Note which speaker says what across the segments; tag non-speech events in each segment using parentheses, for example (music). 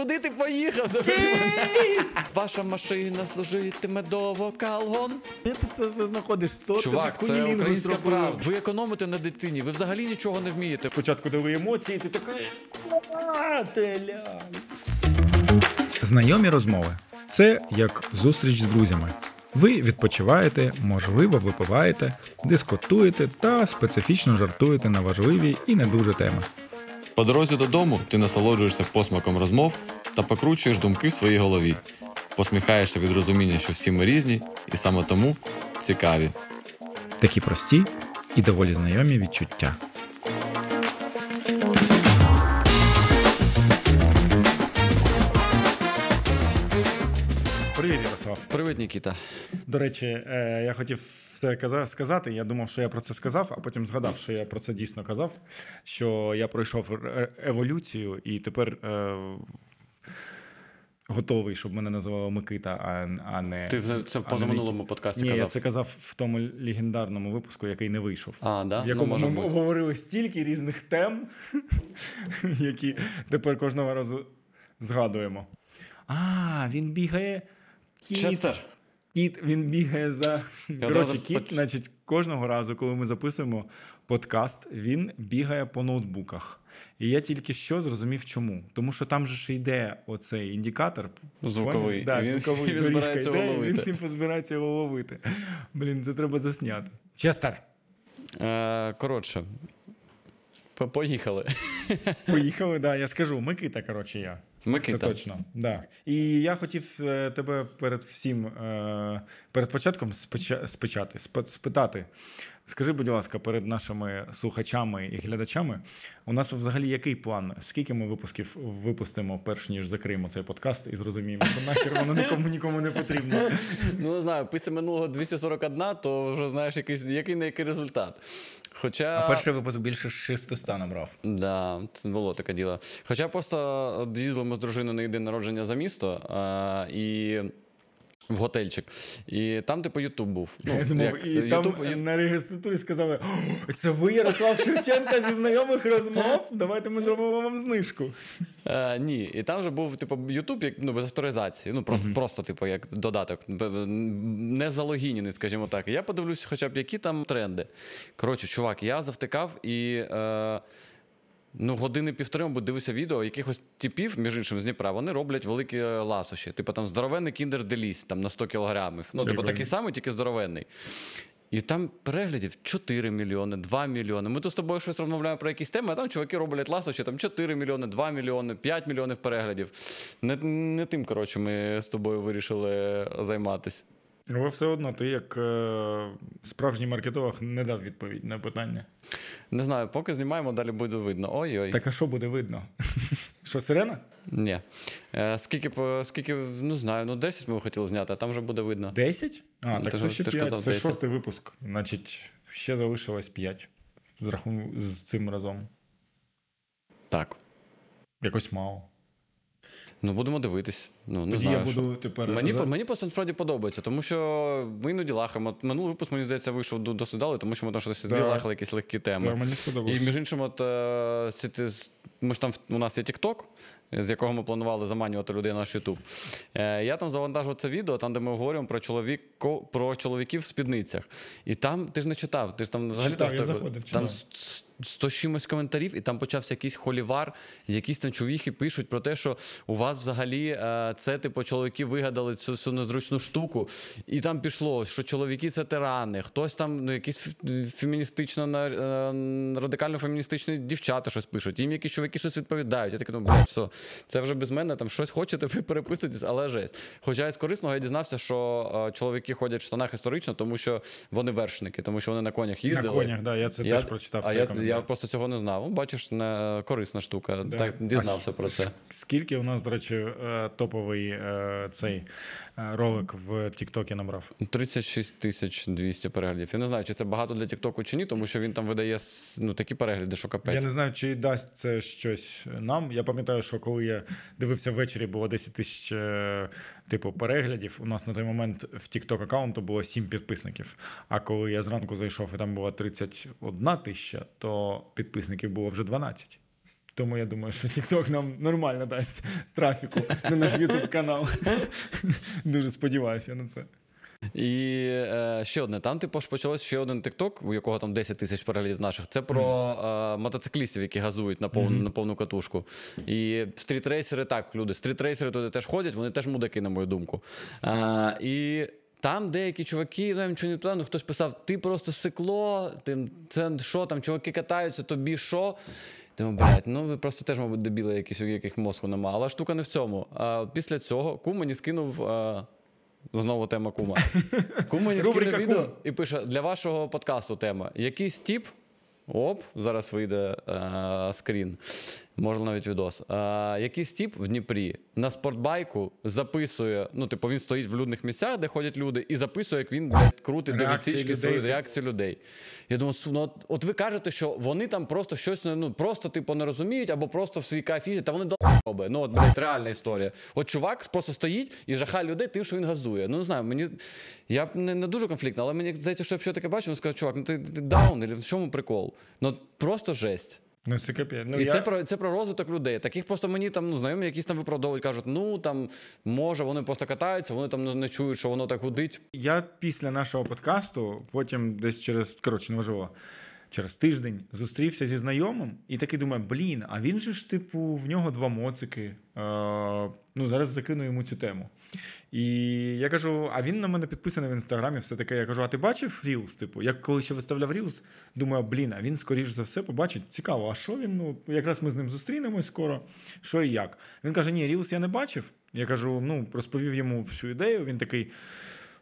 Speaker 1: Куди ти поїхав? (laughs) Ваша машина служитиме довго калгон.
Speaker 2: Де ти це все знаходиш? Хто
Speaker 1: Чувак, це українська правда. Ви економите на дитині, ви взагалі нічого не вмієте.
Speaker 2: Спочатку дали емоції, ти такий. «А, теля».
Speaker 3: Знайомі розмови це як зустріч з друзями. Ви відпочиваєте, можливо, випиваєте, дискутуєте та специфічно жартуєте на важливі і не дуже теми.
Speaker 1: По дорозі додому ти насолоджуєшся посмаком розмов та покручуєш думки в своїй голові. Посміхаєшся від розуміння, що всі ми різні, і саме тому цікаві.
Speaker 3: Такі прості і доволі знайомі відчуття.
Speaker 2: Привіт,
Speaker 1: Нікіта.
Speaker 2: До речі, е, я хотів все сказати. Я думав, що я про це сказав, а потім згадав, що я про це дійсно казав. Що я пройшов е- еволюцію і тепер е, готовий, щоб мене називали Микита, а, а не.
Speaker 1: Ти це це в позаминулому подкасті
Speaker 2: Ні, я
Speaker 1: казав.
Speaker 2: це казав в тому легендарному випуску, який не вийшов.
Speaker 1: А, да?
Speaker 2: В якому
Speaker 1: ну,
Speaker 2: ми обговорили стільки різних тем, (laughs) які тепер кожного разу згадуємо. А, він бігає. Кіт,
Speaker 1: Честер.
Speaker 2: кіт, він бігає за. Коротше, кіт,
Speaker 1: поч-
Speaker 2: значить, кожного разу, коли ми записуємо подкаст, він бігає по ноутбуках. І я тільки що зрозумів, чому. Тому що там же ж йде оцей індикатор.
Speaker 1: Звуковий.
Speaker 2: Да,
Speaker 1: І він-
Speaker 2: звуковий (laughs)
Speaker 1: він збирається
Speaker 2: йде,
Speaker 1: його
Speaker 2: Він
Speaker 1: ловити.
Speaker 2: типу, збирається його ловити. Блін, це треба засняти. Честер.
Speaker 1: Е, коротше, по- поїхали.
Speaker 2: Поїхали, да, я скажу. Микита, коротше, я.
Speaker 1: Микита.
Speaker 2: Це точно. Да. І я хотів е, тебе перед всім, е, перед початком спечати, спитати. Скажи, будь ласка, перед нашими слухачами і глядачами, у нас взагалі який план? Скільки ми випусків випустимо, перш ніж закриємо цей подкаст і зрозуміємо, що нахер воно нікому нікому не потрібно.
Speaker 1: Ну, не знаю, після минулого 241, то вже знаєш, якийсь, який на який результат. Хоча.
Speaker 2: А перший випуск більше 600 набрав.
Speaker 1: Да, це було таке діло. Хоча просто їздили ми з дружиною на день народження за місто а, і. В готельчик. І там, типу, Ютуб був. Ну,
Speaker 2: я думав,
Speaker 1: як,
Speaker 2: і
Speaker 1: Ютуб,
Speaker 2: там
Speaker 1: Ю-
Speaker 2: на реєстратурі сказали: це ви, Ярослав Шевченка, зі знайомих розмов. Давайте ми зробимо вам знижку.
Speaker 1: Е, ні, і там же був, типу, Ютуб як ну, без авторизації. Ну, просто, просто, типу, як додаток. Не залогінений, скажімо так. Я подивлюся, хоча б які там тренди. Коротше, чувак, я завтикав і. Е, Ну, години півтори, мабуть, дивився відео якихось типів, між іншим, з Дніпра, вони роблять великі е, ласощі. Типу там здоровенний кіндер деліс там на 100 кілограмів. Ну, типу, такий самий, тільки здоровенний. І там переглядів 4 мільйони, 2 мільйони. Ми тут з тобою щось розмовляємо про якісь теми, а там чуваки роблять ласощі, там 4 мільйони, 2 мільйони, 5 мільйонів переглядів. Не, не тим, коротше, ми з тобою вирішили займатися.
Speaker 2: Але все одно, ти як е, справжній маркетолог не дав відповідь на питання.
Speaker 1: Не знаю, поки знімаємо, далі буде видно. Ой-ой.
Speaker 2: Так а що буде видно? (laughs) Що, сирена?
Speaker 1: Ні. Е, скільки, скільки, ну знаю, ну 10 ми хотіли зняти, а там вже буде видно.
Speaker 2: 10? А,
Speaker 1: Ну,
Speaker 2: так
Speaker 1: ти
Speaker 2: це
Speaker 1: ж-
Speaker 2: ще
Speaker 1: ти
Speaker 2: 5.
Speaker 1: казав
Speaker 2: Це
Speaker 1: 10.
Speaker 2: шостий випуск. Значить, ще залишилось 5 з, рахун... з цим разом.
Speaker 1: Так.
Speaker 2: Якось мало.
Speaker 1: Ну, будемо дивитись. Ну, не
Speaker 2: Тоді
Speaker 1: знаю,
Speaker 2: я
Speaker 1: що.
Speaker 2: буду тепер.
Speaker 1: Мені,
Speaker 2: за-
Speaker 1: мені просто насправді подобається, тому що ми іноді лахаємо. Минулий випуск, мені здається, вийшов до- досить далі, тому що ми там щось
Speaker 2: Да.
Speaker 1: лахали якісь легкі теми.
Speaker 2: Да, мені
Speaker 1: І між іншим, от е, ці- ти ми ж там у нас є TikTok, з якого ми планували заманювати людей на наш YouTube. Е, я там завантажив це відео, там, де ми говоримо про чоловіко, про чоловіків в спідницях. І там ти ж не читав, ти ж там взагалі
Speaker 2: Читав,
Speaker 1: там,
Speaker 2: я заходив,
Speaker 1: там
Speaker 2: читав.
Speaker 1: с- 100 чимось коментарів, і там почався якийсь холівар, якісь там чувіхи пишуть про те, що у вас взагалі е, це, типу, чоловіки вигадали цю, цю незручну штуку. І там пішло, що чоловіки це тирани, хтось там, ну, якісь феміністично е, радикально феміністичні дівчата щось пишуть. Їм якісь чоловіки щось відповідають. Я такий думаю, «Блядь, все, це вже без мене, там щось хочете, ви (laughs) переписуєтесь, але жесть. Хоча із корисного я дізнався, що е, чоловіки ходять в штанах історично, тому що вони вершники, тому що вони на конях їздили.
Speaker 2: На конях, да, я це
Speaker 1: Я-
Speaker 2: теж прочитав.
Speaker 1: А я, я просто цього не знав. Бачиш, не корисна штука.
Speaker 2: Да.
Speaker 1: Так дізнався
Speaker 2: А
Speaker 1: про це.
Speaker 2: Скільки у нас, до речі, е, топовий е, цей ролик в Тіктокі набрав?
Speaker 1: 36 тисяч 200 переглядів. Я не знаю, чи це багато для Тіктоку чи ні, тому що він там видає ну, такі перегляди, що капець.
Speaker 2: Я не знаю, чи дасть це щось нам. Я пам'ятаю, що коли я дивився ввечері, було 10 тисяч е, типу переглядів. У нас на той момент в TikTok аккаунту було 7 підписників. А коли я зранку зайшов і там було 31 тисяча, то підписників було вже 12. Тому я думаю, що TikTok нам нормально дасть трафіку на наш YouTube канал. (laughs) Дуже сподіваюся на це.
Speaker 1: І е, ще одне, там типу почалось ще один тикток, у якого там 10 тисяч переглядів наших. Це про е, мотоциклістів, які газують на повну, на повну катушку. І стрітрейсери так, люди. Стрітрейсери туди теж ходять, вони теж мудаки, на мою думку. Е, і там деякі чуваки, ну я нічого не питав, ну хтось писав: ти просто сикло, ти, це що там, чуваки катаються, тобі що? Думаю, блядь, ну ви просто теж, мабуть, дебіли, якісь, у яких мозку нема. Але штука не в цьому. А, після цього кум мені скинув. А, Знову тема кума. (laughs) Кум мені скинув відео
Speaker 2: «Кум».
Speaker 1: і пише: для вашого подкасту тема. Якийсь тіп. Оп, зараз вийде е, скрін, може навіть відос. Е, якийсь тіп в Дніпрі на спортбайку записує, ну, типу, він стоїть в людних місцях, де ходять люди, і записує, як він блядь, крутить до відсічки свою реакцію людей. Я думаю, «Су, ну, от, от ви кажете, що вони там просто щось ну, просто, типу, не розуміють, або просто в свій їздять, та вони долби. Ну, от, блядь, реальна історія. От чувак просто стоїть і жахає людей тим, що він газує. Ну, не знаю, мені. Я не, не дуже конфліктна, але мені здається, що якщо я таке бачу, він скаже, чувак, ну ти, ти даун, і в чому прикол? Ну, просто жесть.
Speaker 2: Ну, це капець. Ну,
Speaker 1: і
Speaker 2: я...
Speaker 1: це про це про розвиток людей. Таких просто мені там ну, знайомі, якісь там виправдовують, кажуть, ну там може вони просто катаються, вони там не- не чують, що воно так гудить.
Speaker 2: Я після нашого подкасту, потім десь через, коротше, неважливо, через тиждень зустрівся зі знайомим і такий думаю, блін, а він же ж, типу, в нього два моцики. Е, ну, зараз закину йому цю тему. І я кажу: а він на мене підписаний в інстаграмі, все таке. Я кажу: а ти бачив Reels? Типу, я коли ще виставляв Reels, думаю, блін, а він скоріш за все побачить. Цікаво, а що він? Ну, якраз ми з ним зустрінемось скоро. Що і як? Він каже: Ні, Reels я не бачив. Я кажу: ну, розповів йому всю ідею. Він такий.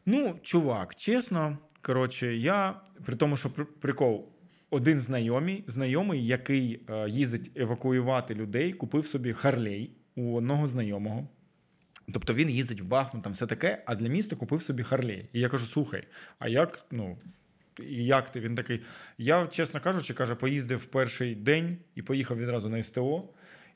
Speaker 2: Ну, чувак, чесно, коротше, я при тому, що при- прикол. Один знайомий, знайомий, який е, їздить евакуювати людей, купив собі Харлей у одного знайомого. Тобто він їздить в Бахмут, там все таке, а для міста купив собі Харлей. І я кажу: слухай, а як, ну, і як ти? Він такий. Я, чесно кажучи, каже, поїздив в перший день і поїхав відразу на СТО.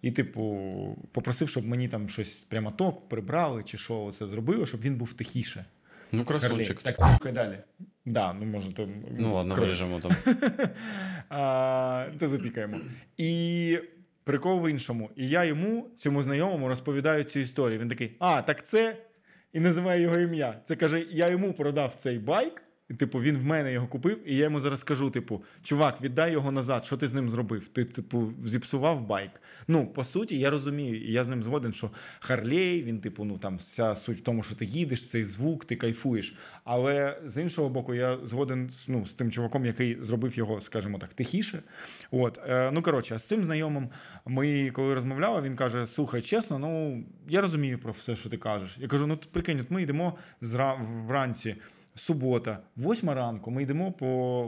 Speaker 2: І, типу, попросив, щоб мені там щось прямо ток прибрали, чи що це зробили, щоб він був тихіше.
Speaker 1: Ну, красунчик.
Speaker 2: Так, слухай далі. Да, ну може то.
Speaker 1: Ну ладно, виріжемо там. (laughs)
Speaker 2: а, то запікаємо. І прикол в іншому. І я йому, цьому знайомому, розповідаю цю історію. Він такий: а, так це. І називає його ім'я. Це каже: я йому продав цей байк. Типу, він в мене його купив, і я йому зараз скажу: типу, чувак, віддай його назад. Що ти з ним зробив? Ти, типу, зіпсував байк. Ну, по суті, я розумію, і я з ним згоден, що Харлей, він, типу, ну там вся суть в тому, що ти їдеш, цей звук, ти кайфуєш. Але з іншого боку, я згоден ну, з тим чуваком, який зробив його, скажімо так, тихіше. От, е, ну коротше, з цим знайомим ми коли розмовляли, він каже: слухай, чесно, ну я розумію про все, що ти кажеш. Я кажу: ну прикинь, от ми йдемо зра... вранці. Субота, восьма ранку, ми йдемо по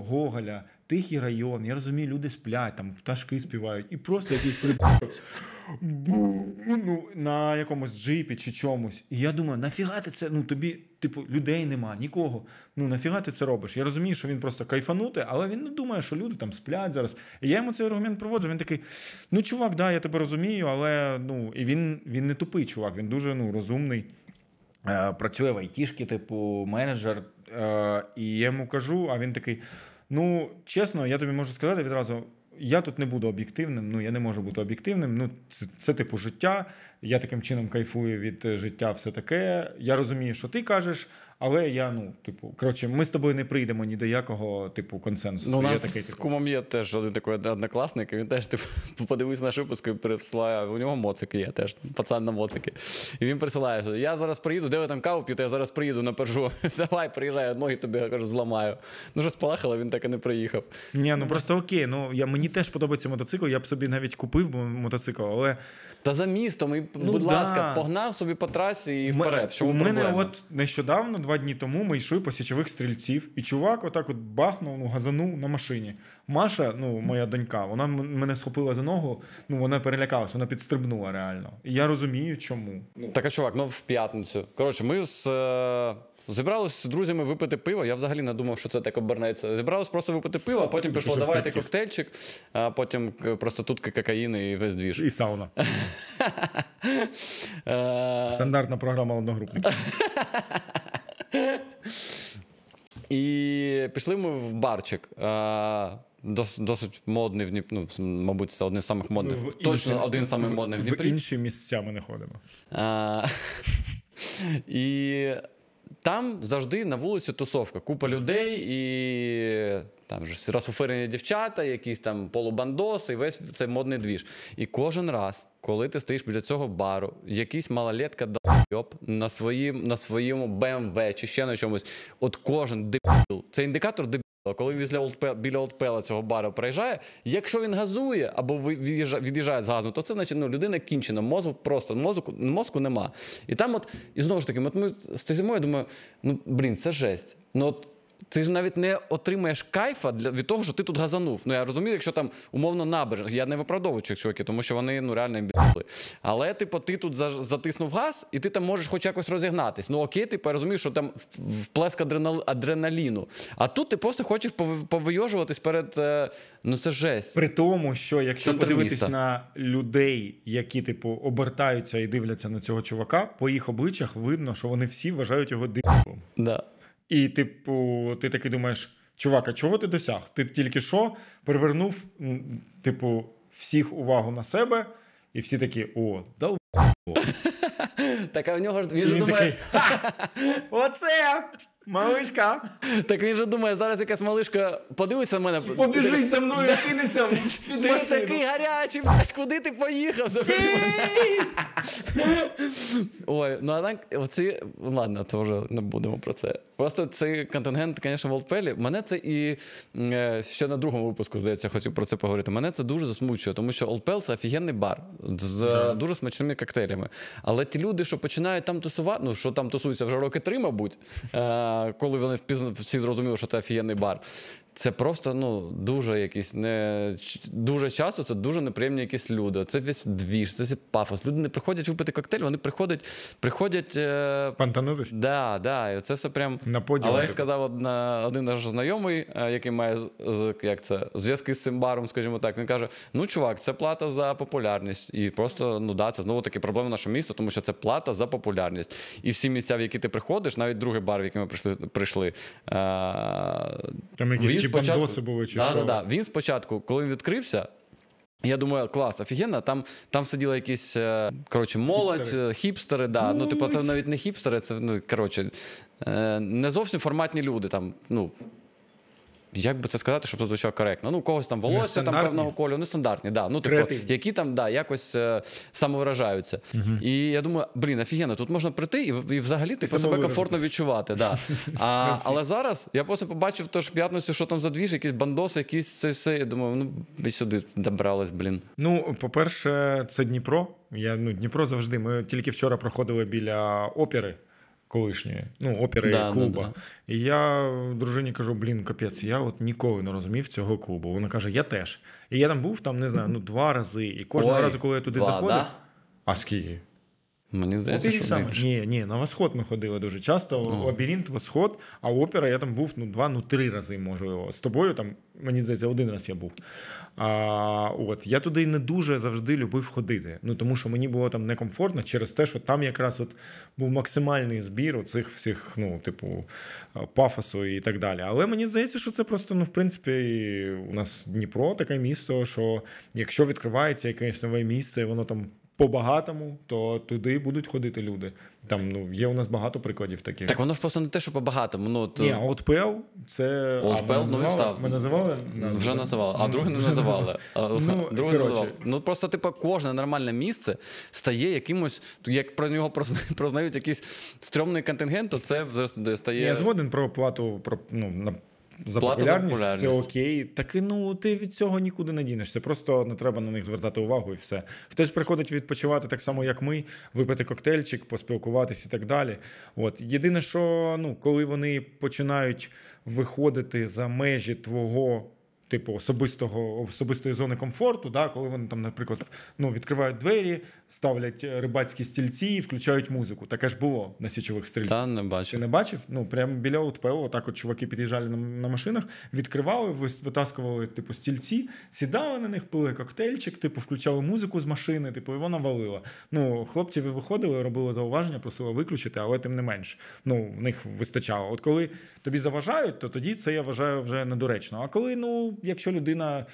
Speaker 2: Гоголя, тихий район. Я розумію, люди сплять, там пташки співають, і просто якийсь придурок ну, на якомусь джипі чи чомусь. І я думаю, нафіга ти це? Ну тобі, типу, людей нема, нікого. Ну нафіга ти це робиш? Я розумію, що він просто кайфанути, але він не думає, що люди там сплять зараз. І я йому цей аргумент проводжу. Він такий: ну, чувак, да, я тебе розумію, але ну і він, він не тупий, чувак, він дуже ну, розумний. Е, працює в айтішки, типу менеджер. Е, і я йому кажу, а він такий: ну, чесно, я тобі можу сказати відразу. Я тут не буду об'єктивним, ну я не можу бути об'єктивним. Ну, це, це типу життя. Я таким чином кайфую від е, життя, все таке. Я розумію, що ти кажеш, але я, ну, типу, коротше, ми з тобою не прийдемо ні до якого, типу, консенсусу.
Speaker 1: Ну, у нас
Speaker 2: такий,
Speaker 1: з
Speaker 2: типу,
Speaker 1: кумом є теж один такий однокласник, і він теж типу, (laughs) подивився наш випуск і пересилає. У нього моцики є теж, пацан на моцики. І він присилає, що я зараз приїду, де ви там каву п'єте, я зараз приїду на пержу. (laughs) Давай, приїжджай, ноги тобі я кажу, зламаю. Ну, що спалахало, він так і не приїхав.
Speaker 2: Ні, ну просто окей. Ну я мені теж подобається мотоцикл. Я б собі навіть купив мотоцикл, але
Speaker 1: Та за містом, і,
Speaker 2: Ну,
Speaker 1: будь
Speaker 2: да.
Speaker 1: ласка, погнав собі по трасі і вперед. В чому
Speaker 2: У мене от нещодавно, два дні тому, ми йшли по січових стрільців, і чувак отак от бахнув, ну, газанув на машині. Маша, ну, моя донька, вона мене схопила за ногу, ну, вона перелякалася, вона підстрибнула реально. І я розумію, чому. Ну,
Speaker 1: Так, а чувак, ну в п'ятницю. Коротше, ми з, е, зібралися з друзями випити пиво. Я взагалі не думав, що це так обернеться. Зібралися просто випити пиво, а потім пішло,
Speaker 2: пішов
Speaker 1: давайте
Speaker 2: стриптиз.
Speaker 1: коктейльчик, а потім е, проститутки, кокаїн і весь двіж.
Speaker 2: і сауна. (laughs)
Speaker 1: Е,
Speaker 2: Стандартна програма одногрупників. (laughs)
Speaker 1: І пішли ми в барчик. Дос, досить модний в. Ну, мабуть, це один з самих модних.
Speaker 2: В
Speaker 1: Точно
Speaker 2: інші-
Speaker 1: один з самих модних в
Speaker 2: В
Speaker 1: Дніпрі.
Speaker 2: інші місця ми не ходимо.
Speaker 1: А, (laughs) і там завжди на вулиці тусовка. Купа людей, і там ж всі розфуфирені дівчата, якісь там полубандоси, і весь цей модний двіж. І кожен раз, коли ти стоїш біля цього бару, якийсь малолетка долбьоп на, своїм, на своєму BMW чи ще на чомусь, от кожен дебіл, це індикатор дебіла. Коли він біля Олдпела цього бару проїжджає, якщо він газує або від'їжджає з газу, то це значить ну, людина кінчена, мозок просто мозку, мозку нема. І там, от, і знову ж таки, от ми стоїмо, я думаю, ну блін, це жесть. Ну от ти ж навіть не отримаєш кайфа для від того, що ти тут газанув. Ну я розумію, якщо там умовно набережна. Я не виправдовую цих чуваків, тому що вони ну реально імбіли. Але типу, ти тут затиснув газ, і ти там можеш хоч якось розігнатись. Ну окей, типу, я розумію, що там вплеск адреналіну. А тут ти просто хочеш повийожуватись перед. е, Ну це жесть.
Speaker 2: При тому, що якщо
Speaker 1: Центр
Speaker 2: подивитись
Speaker 1: міста.
Speaker 2: на людей, які типу обертаються і дивляться на цього чувака, по їх обличчях видно, що вони всі вважають його дебілом.
Speaker 1: Да.
Speaker 2: І, типу, ти такий думаєш, чувак, а чого ти досяг? Ти тільки що привернув, типу, всіх увагу на себе, і всі такі: о, дал. (laughs)
Speaker 1: Так а в нього ж він думає. (laughs)
Speaker 2: Оце! Малишка!
Speaker 1: Так він же думає, зараз якась малишка подивиться на мене.
Speaker 2: Побіжить за мною, кинеться
Speaker 1: Ти ж
Speaker 2: машину.
Speaker 1: такий гарячий, блядь, куди ти поїхав? Ой, ну а так, оці, ладно, то вже не будемо про це. Просто цей контингент, звісно, в Олдпелі. Мене це і е, ще на другому випуску, здається, хотів про це поговорити. Мене це дуже засмучує, тому що Олдпел це офігенний бар з е, дуже смачними коктейлями. Але ті люди, що починають там тусувати, ну що там тусуються вже роки три, мабуть, е, коли вони всі зрозуміли, що це офігенний бар. Це просто ну дуже якісь не дуже часто це дуже неприємні якісь люди. Це весь двіж, це весь пафос. Люди не приходять випити коктейль, вони приходять, приходять. Е,
Speaker 2: Пантанутись?
Speaker 1: да, да, і це все прям.
Speaker 2: На подіум,
Speaker 1: Але як сказав одна, один наш знайомий, е, який має як це, зв'язки з цим баром, скажімо так, він каже: ну, чувак, це плата за популярність. І просто, ну да, це знову таки проблема нашого міста, тому що це плата за популярність. І всі місця, в які ти приходиш, навіть другий бар, в який ми прийшли, прийшли е,
Speaker 2: Там якісь чи
Speaker 1: спочатку-
Speaker 2: бандоси були, чи
Speaker 1: да,
Speaker 2: що?
Speaker 1: Да, да. Він спочатку, коли він відкрився. Я думаю, клас, офігенно. Там, там сиділа якісь е, коротше, молодь,
Speaker 2: Хіпстери.
Speaker 1: хіпстери, хіпстери да. Ну, типу, це навіть не хіпстери, це ну, коротше, е, не зовсім форматні люди. Там, ну, як би це сказати, щоб це звучало коректно? Ну, у когось там волосся там певного кольору, нестандартні, да. ну, типу, які там да, якось е, самовиражаються. І я думаю, блін, офігенно, тут можна прийти і, і взагалі типу, себе комфортно відчувати. Да. А, але зараз я просто побачив тож п'ятницю, що там за двіж, якісь бандоси, якісь це все. Я думаю, ну і сюди добрались, блін.
Speaker 2: Ну, по-перше, це Дніпро. Я, ну, Дніпро завжди. Ми тільки вчора проходили біля опери колишньої, ну, опери
Speaker 1: Да,
Speaker 2: клуба.
Speaker 1: да, да.
Speaker 2: І я дружині кажу: блін, капець, я от ніколи не розумів цього клубу. Вона каже, я теж. І я там був, там, не знаю, ну, два рази. І кожного
Speaker 1: Ой,
Speaker 2: разу, коли я туди
Speaker 1: два,
Speaker 2: заходив.
Speaker 1: да?
Speaker 2: А скільки?
Speaker 1: Мені здається, що
Speaker 2: саме.
Speaker 1: більше.
Speaker 2: Ні, ні, на восход ми ходили дуже часто.
Speaker 1: Ну.
Speaker 2: Лабіринт, восход, а опера я там був ну, два, ну три рази, можливо. З тобою там, мені здається, один раз я був. А, от, я туди не дуже завжди любив ходити. Ну, тому що мені було там некомфортно через те, що там якраз от був максимальний збір цих всіх, ну, типу, пафосу і так далі. Але мені здається, що це просто, ну, в принципі, у нас Дніпро таке місто, що якщо відкривається якесь нове місце, воно там по-багатому, то туди будуть ходити люди. Там ну є у нас багато прикладів таких.
Speaker 1: Так воно ж просто не те, що по-багатому. Ну, то...
Speaker 2: Ні, а от ПЛ це
Speaker 1: Pale,
Speaker 2: ми
Speaker 1: ну, він
Speaker 2: називали?
Speaker 1: став.
Speaker 2: Ми називали
Speaker 1: Вже називали, а друге не називали.
Speaker 2: Ну,
Speaker 1: друге називали. Ну просто, типу, кожне нормальне місце стає якимось, як про нього (laughs) прознають якийсь стрьомний контингент, то це стає.
Speaker 2: Я згоден про плату про ну на. За
Speaker 1: Плата за
Speaker 2: популярність, це окей. Так ну ти від цього нікуди не дінешся. Просто не треба на них звертати увагу і все. Хтось приходить відпочивати так само, як ми, випити коктейльчик, поспілкуватись і так далі. От єдине, що ну, коли вони починають виходити за межі твого. Типу особистого особистої зони комфорту, да, коли вони там, наприклад, ну, відкривають двері, ставлять рибацькі стільці і включають музику. Таке ж було на січових стрільцях.
Speaker 1: Та не
Speaker 2: Ти не бачив? Ну, прямо біля ОТПО, так от чуваки під'їжджали на, на машинах, відкривали, витаскували, типу, стільці, сідали на них, пили коктейльчик, типу, включали музику з машини, типу, і вона валила. Ну, хлопці виходили, робили зауваження, просили виключити, але тим не менш, ну, в них вистачало. От коли тобі заважають, то тоді це я вважаю вже недоречно. А коли, ну, якщо людина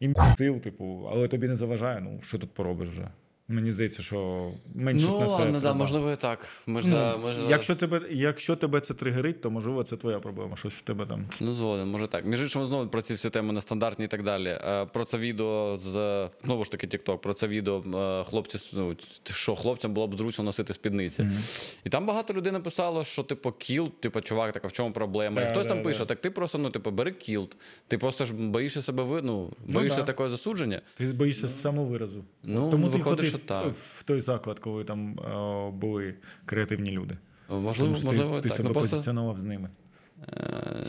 Speaker 2: імпстив, типу, але тобі не заважає, ну що тут поробиш вже? Мені здається, що менше
Speaker 1: Ну,
Speaker 2: на це.
Speaker 1: ладно, да, можливо, і так. Ж
Speaker 2: Ну,
Speaker 1: за-
Speaker 2: якщо, тебе, якщо тебе це тригерить, то можливо це твоя проблема. Щось в тебе там.
Speaker 1: Ну, згоден, може так. Між іншим, знову про ці всі теми нестандартні і так далі. Е, Про це відео з знову ж таки TikTok, про це відео е, хлопці, ну, що хлопцям було б зручно носити спідниці. І там багато людей написало, що типу кілт, типу, чувак, так а в чому проблема? і хтось
Speaker 2: да,
Speaker 1: там
Speaker 2: да.
Speaker 1: пише, так ти просто ну, типу, бери кілт. Ти просто ж боїшся себе ви, ну, боїшся
Speaker 2: да.
Speaker 1: такого засудження.
Speaker 2: Ти боїшся самовиразу.
Speaker 1: Ну,
Speaker 2: Тому ти ходив
Speaker 1: що так.
Speaker 2: в той заклад, коли там е, були креативні люди.
Speaker 1: Можливо,
Speaker 2: Тому
Speaker 1: можливо,
Speaker 2: ти, ти себе
Speaker 1: Ну, просто,
Speaker 2: позиціонував з ними.
Speaker 1: е,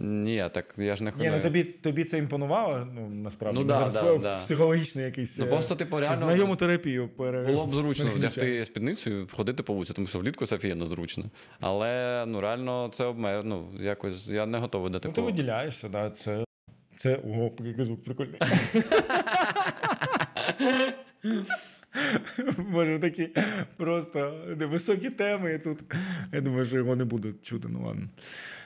Speaker 1: ні, так я ж не
Speaker 2: Ні, ну тобі, тобі це імпонувало, ну насправді.
Speaker 1: Ну, да,
Speaker 2: зараз
Speaker 1: да, да.
Speaker 2: психологічний якийсь
Speaker 1: Ну,
Speaker 2: е,
Speaker 1: просто, типу, реально-
Speaker 2: знайому терапію пере...
Speaker 1: Було б зручно вдягти спідницю і ходити по вулиці, тому що влітку це офігенно зручно. Але ну реально це обме... ну, якось я не готовий до
Speaker 2: Ну, ти виділяєшся, да, це. Це ого, який звук прикольний. (laughs) (laughs) Боже, такі просто високі теми тут. Я думаю, що його не будуть чути, ну ладно.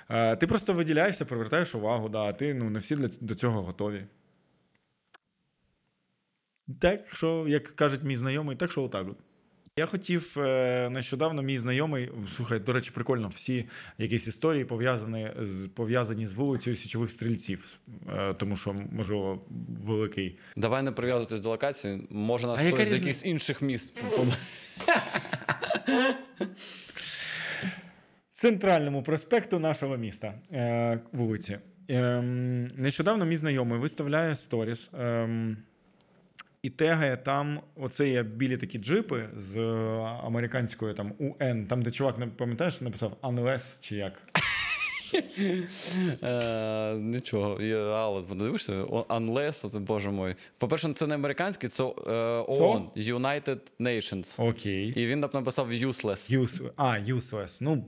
Speaker 2: А, ти просто виділяєшся, привертаєш увагу, да, а ти ну, не всі для, до цього готові. Так, що, як кажуть мій знайомий, так що отак. от. Я хотів е, нещодавно, мій знайомий, слухай, до речі, прикольно, всі якісь історії пов'язані з, пов'язані з вулицею січових стрільців, е, тому що, можливо, великий.
Speaker 1: Давай не прив'язуватись до локації. Може нас хтось з якихось інших міст. (laughs)
Speaker 2: центральному проспекту нашого міста е, вулиці. Ем, нещодавно мій знайомий виставляє сторіс. І тегає там оце є білі такі джипи з е, американською там УН, там, де чувак, не пам'ятаєш, написав Unless чи як.
Speaker 1: Е, нічого. Але подивишся, unless, це, боже мой. По-перше, це не американський, це е, ООН, United Nations.
Speaker 2: Окей.
Speaker 1: І він написав useless.
Speaker 2: Use... А, useless. Ну,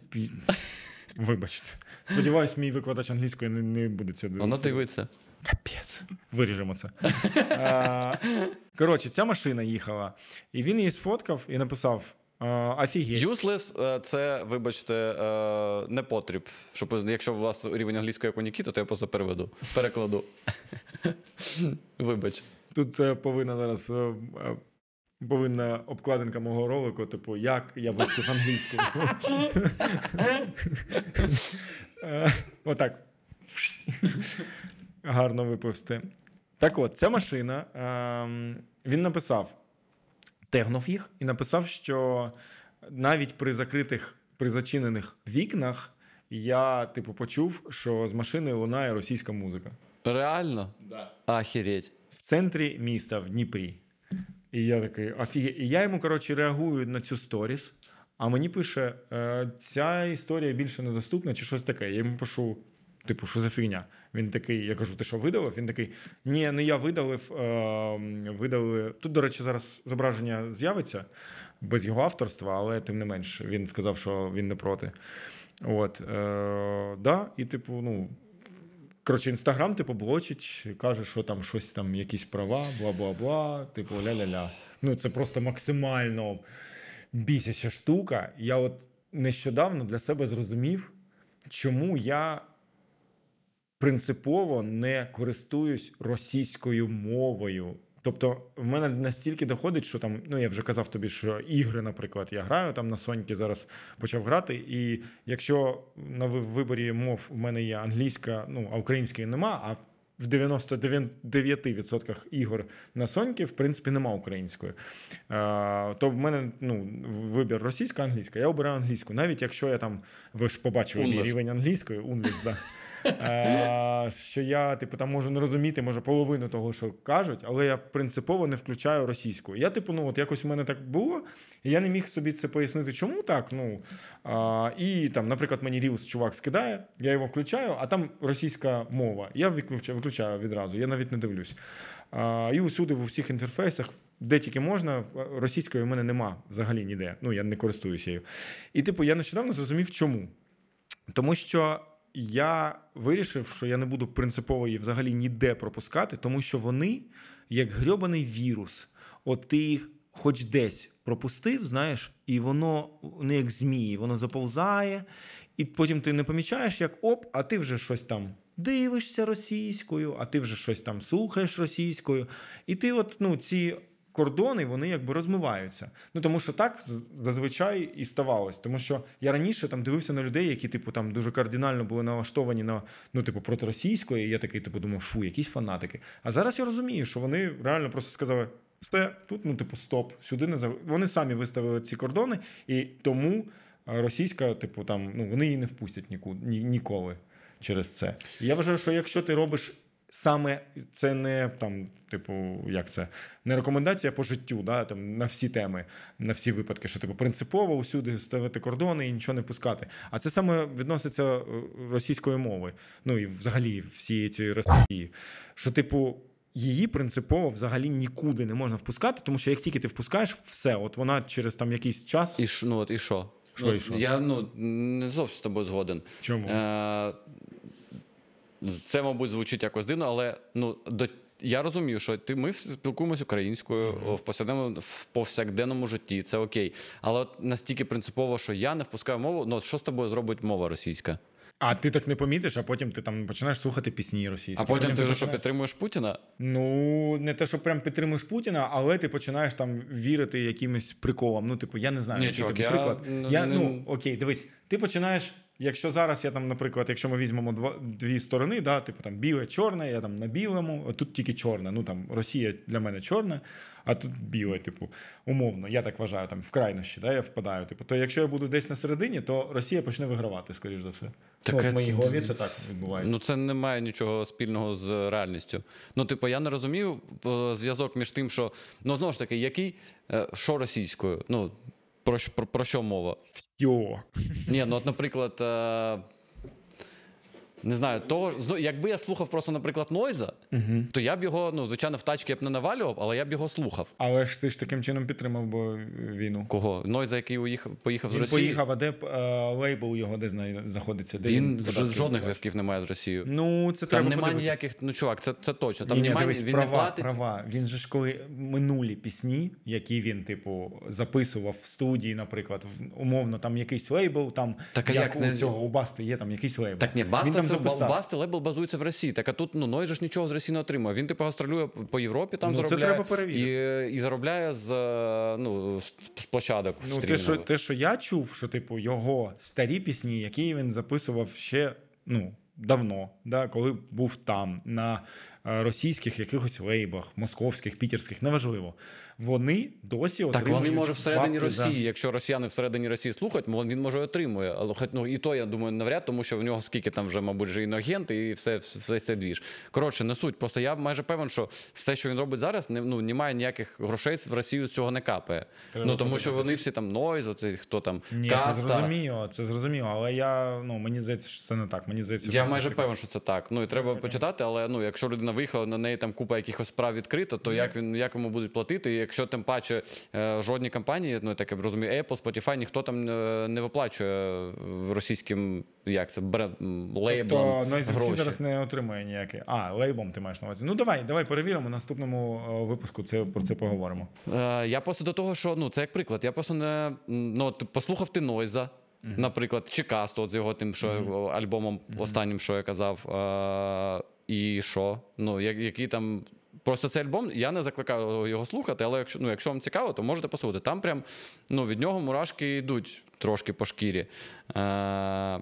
Speaker 2: (laughs) вибачте. Сподіваюсь, мій викладач англійської не, не буде цього
Speaker 1: Воно
Speaker 2: дивитися.
Speaker 1: дивиться.
Speaker 2: Капець. Виріжемо це. (laughs) Коротше, ця машина їхала, і він її сфоткав і написав: Офігеть.
Speaker 1: Useless е, це, вибачте, е, не потріб. Щоб якщо у вас рівень англійської як у Нікіти, то я просто переведу. Перекладу. (laughs) Вибач.
Speaker 2: Тут е, повинна зараз. Повинна обкладинка мого ролику, типу, як я вивчив англійську. (laughs) Отак. Гарно випусти. Так от, ця машина. ем, Він написав, тегнув їх і написав, що навіть при закритих, при зачинених вікнах я, типу, почув, що з машини лунає російська музика.
Speaker 1: Реально? Да. Ахереть.
Speaker 2: в центрі міста в Дніпрі. І я такий, офіге. І я йому, коротше, реагую на цю сторіс, а мені пише: е, ця історія більше недоступна, чи щось таке. Я йому пишу. Типу, що за фігня? Він такий, я кажу, ти що видалив? Він такий: ні, не я видалив. Е, видалили. Тут, до речі, зараз зображення з'явиться без його авторства, але тим не менш, він сказав, що він не проти. От, е, да, і, типу, ну, Коротше, інстаграм, типу, блочить, каже, що там щось там, якісь права, бла-бла-бла, типу, ля-ля-ля. Ну, це просто максимально бісяча штука. Я от нещодавно для себе зрозумів, чому я принципово не користуюсь російською мовою. Тобто, в мене настільки доходить, що там, ну я вже казав тобі, що ігри, наприклад, я граю там на Соньки, зараз почав грати. І якщо на виборі мов в мене є англійська, ну а української нема, а в 99% ігор на Соньки, в принципі, нема української. Е, то в мене ну, вибір російська, англійська. Я обираю англійську, навіть якщо я там, ви ж побачили мій рівень англійської, унліс, да. Е, що я, типу, там можу не розуміти, може, половину того, що кажуть, але я принципово не включаю російську. Я, типу, ну от якось у мене так було, і я не міг собі це пояснити, чому так. Ну, а, і там, наприклад, мені Reels чувак скидає, я його включаю, а там російська мова. Я виключаю, виключаю відразу, я навіть не дивлюсь. А, і усюди в усіх інтерфейсах. Де тільки можна, російської в мене нема взагалі ніде. Ну, я не користуюся. І, типу, я нещодавно зрозумів, чому. Тому що я вирішив, що я не буду принципово її взагалі ніде пропускати, тому що вони як грьобаний вірус. От ти їх хоч десь пропустив, знаєш, і воно не як змії, воно заповзає, і потім ти не помічаєш, як оп, а ти вже щось там дивишся російською, а ти вже щось там слухаєш російською. І ти, от, ну, ці кордони, вони якби розмиваються. Ну тому що так зазвичай і ставалось. Тому що я раніше там дивився на людей, які, типу, там дуже кардинально були налаштовані на ну, типу, проти російської. Я такий, типу, думав, фу, якісь фанатики. А зараз я розумію, що вони реально просто сказали. Все, тут, ну, типу, стоп, сюди не зав... Вони самі виставили ці кордони, і тому російська, типу, там, ну, вони її не впустять ніку... ні... ніколи через це. І я вважаю, що якщо ти робиш саме це не там, типу, як це, не рекомендація по життю, да, там, на всі теми, на всі випадки, що типу принципово усюди ставити кордони і нічого не пускати. А це саме відноситься е, російської мови, ну і взагалі всієї цієї Росії. Що, типу. Її принципово взагалі нікуди не можна впускати, тому що як тільки ти впускаєш, все, от вона через там якийсь час.
Speaker 1: І ну, от, і що?
Speaker 2: Що
Speaker 1: ну,
Speaker 2: і що?
Speaker 1: Я ну, не зовсім з тобою згоден.
Speaker 2: Чому?
Speaker 1: Е, це, мабуть, звучить якось дивно, але ну, до, я розумію, що ти, ми спілкуємося українською в, повсякденному, в повсякденному житті, це окей. Але от настільки принципово, що я не впускаю мову, ну що з тобою зробить мова російська?
Speaker 2: А ти так не помітиш, а потім ти там починаєш слухати пісні російські.
Speaker 1: А потім ти вже що підтримуєш Путіна?
Speaker 2: Ну, не те, що прям підтримуєш Путіна, але ти починаєш там вірити якимось приколам. Ну, типу, я не знаю,
Speaker 1: Ні,
Speaker 2: який
Speaker 1: чувак,
Speaker 2: тобі
Speaker 1: я
Speaker 2: приклад. Я, ну, окей, дивись, ти починаєш. Якщо зараз я там, наприклад, якщо ми візьмемо два, дві сторони, да, типу там біле, чорне, я там на білому, а тут тільки чорне. Ну там Росія для мене чорна, а тут біле, типу, умовно, я так вважаю, там в крайнощі, да, я впадаю. Типу, то якщо я буду десь на середині, то Росія почне вигравати, скоріш за все.
Speaker 1: Так
Speaker 2: ну, от в моїй голові це так відбувається.
Speaker 1: Ну, це не має нічого спільного з реальністю. Ну, типу, я не розумію е, зв'язок між тим, що ну знову ж таки, який е, що російською? Ну про, про, про що мова?
Speaker 2: Все.
Speaker 1: Ні, ну от, наприклад, е, не знаю, того ж- якби я слухав просто, наприклад, Нойза, то я б його, ну, звичайно, в тачки я б не навалював, але я б його слухав.
Speaker 2: Але ж ти ж таким чином підтримав би війну.
Speaker 1: Кого? Нойза, який уїхав, поїхав з
Speaker 2: Він
Speaker 1: Росії.
Speaker 2: поїхав, а де б, е, лейбл його де знає, знаходиться? Де
Speaker 1: Він ж- жодних
Speaker 2: відбуває?
Speaker 1: зв'язків немає з Росією.
Speaker 2: Ну, це
Speaker 1: Там немає ніяких, ну чувак, це, це точно. Там
Speaker 2: Ні,
Speaker 1: немає,
Speaker 2: дивись,
Speaker 1: він
Speaker 2: права,
Speaker 1: не платить.
Speaker 2: права. Він же ж коли минулі пісні, які він, типу, записував в студії, наприклад, в- умовно, там якийсь лейбл, там
Speaker 1: Так, а
Speaker 2: як,
Speaker 1: як
Speaker 2: у
Speaker 1: не-
Speaker 2: цього у Басти є там якийсь лейбл.
Speaker 1: Так ні,
Speaker 2: він
Speaker 1: Баста
Speaker 2: там
Speaker 1: це
Speaker 2: записав.
Speaker 1: Баста лейбл базується в Росії. Так а тут ну Ной же ж нічого з Росії не отримує. Він типу гастролює по Європі, там
Speaker 2: Ну, це треба перевірити.
Speaker 1: і, і заробляє з ну з, площадок.
Speaker 2: Ну, те що, те, що я чув, що типу його старі пісні, які він записував ще ну, давно, да, коли був там, на е, російських якихось лейбах, московських, пітерських, неважливо. Вони досі
Speaker 1: Так вони може всередині
Speaker 2: бабки за-
Speaker 1: Росії, якщо росіяни всередині Росії слухають, він може отримує. Але хоч ну і то я думаю, навряд, тому що в нього скільки там вже, мабуть, же іноагент і все, все це двіж. Коротше, не суть. Просто я майже певен, що все, що він робить зараз, не ну немає ніяких грошей в Росію з цього не капає.
Speaker 2: Треба
Speaker 1: ну тому що вони всі там Нойз, оцей хто там
Speaker 2: Ні,
Speaker 1: каста.
Speaker 2: це зрозуміло, це зрозуміло, але я ну мені здається, що це не так. Мені здається, що
Speaker 1: Я
Speaker 2: це
Speaker 1: майже
Speaker 2: все-
Speaker 1: певен, що це так. Ну і треба почитати, але ну, якщо людина виїхала, на неї там купа якихось справ відкрита, то як він як йому будуть платити? Якщо тим паче е, жодні компанії, ну я так розумію, Apple, Spotify, ніхто там е, не виплачує російським як це бренд лейблам
Speaker 2: Тобто
Speaker 1: гроші.
Speaker 2: зараз не отримує ніякі. А, лейбом ти маєш на увазі. Ну давай, давай перевіримо. В наступному е, випуску це про це поговоримо.
Speaker 1: Я просто до того, що ну це як приклад. Я просто не ну, послухав ти Нойза, наприклад, чи Касту, от з його тим, що альбомом останнім, що я казав. Е, і що? Ну, я- який там. Просто цей альбом я не закликаю його слухати, але якщо, ну, якщо вам цікаво, то можете послухати. Там прям ну, від нього мурашки йдуть трошки по шкірі. Е,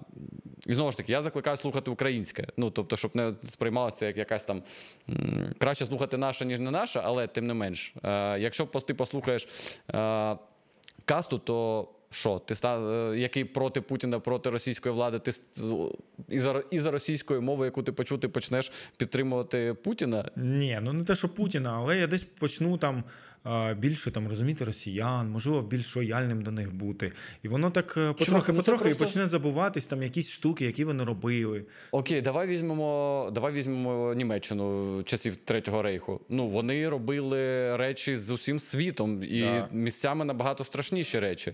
Speaker 1: і знову ж таки, я закликаю слухати українське. Ну, тобто, щоб не сприймалося як якась там краще слухати наше, ніж не наше, але тим не менш. Е, якщо ти послухаєш е, касту, то що? Ти ста, е, який проти Путіна, проти російської влади, ти і за, і за російською мовою, яку ти почути, почнеш підтримувати Путіна.
Speaker 2: Ні, ну не те, що Путіна, але я десь почну там е, більше там розуміти росіян, можливо, більш лояльним до них бути. І воно так е, потрохи,
Speaker 1: ну
Speaker 2: потрохи
Speaker 1: просто-
Speaker 2: і почне забуватись там якісь штуки, які вони робили.
Speaker 1: Окей, давай візьмемо, давай візьмемо Німеччину часів Третього рейху. Ну вони робили речі з усім світом і
Speaker 2: Да.
Speaker 1: місцями набагато страшніші речі.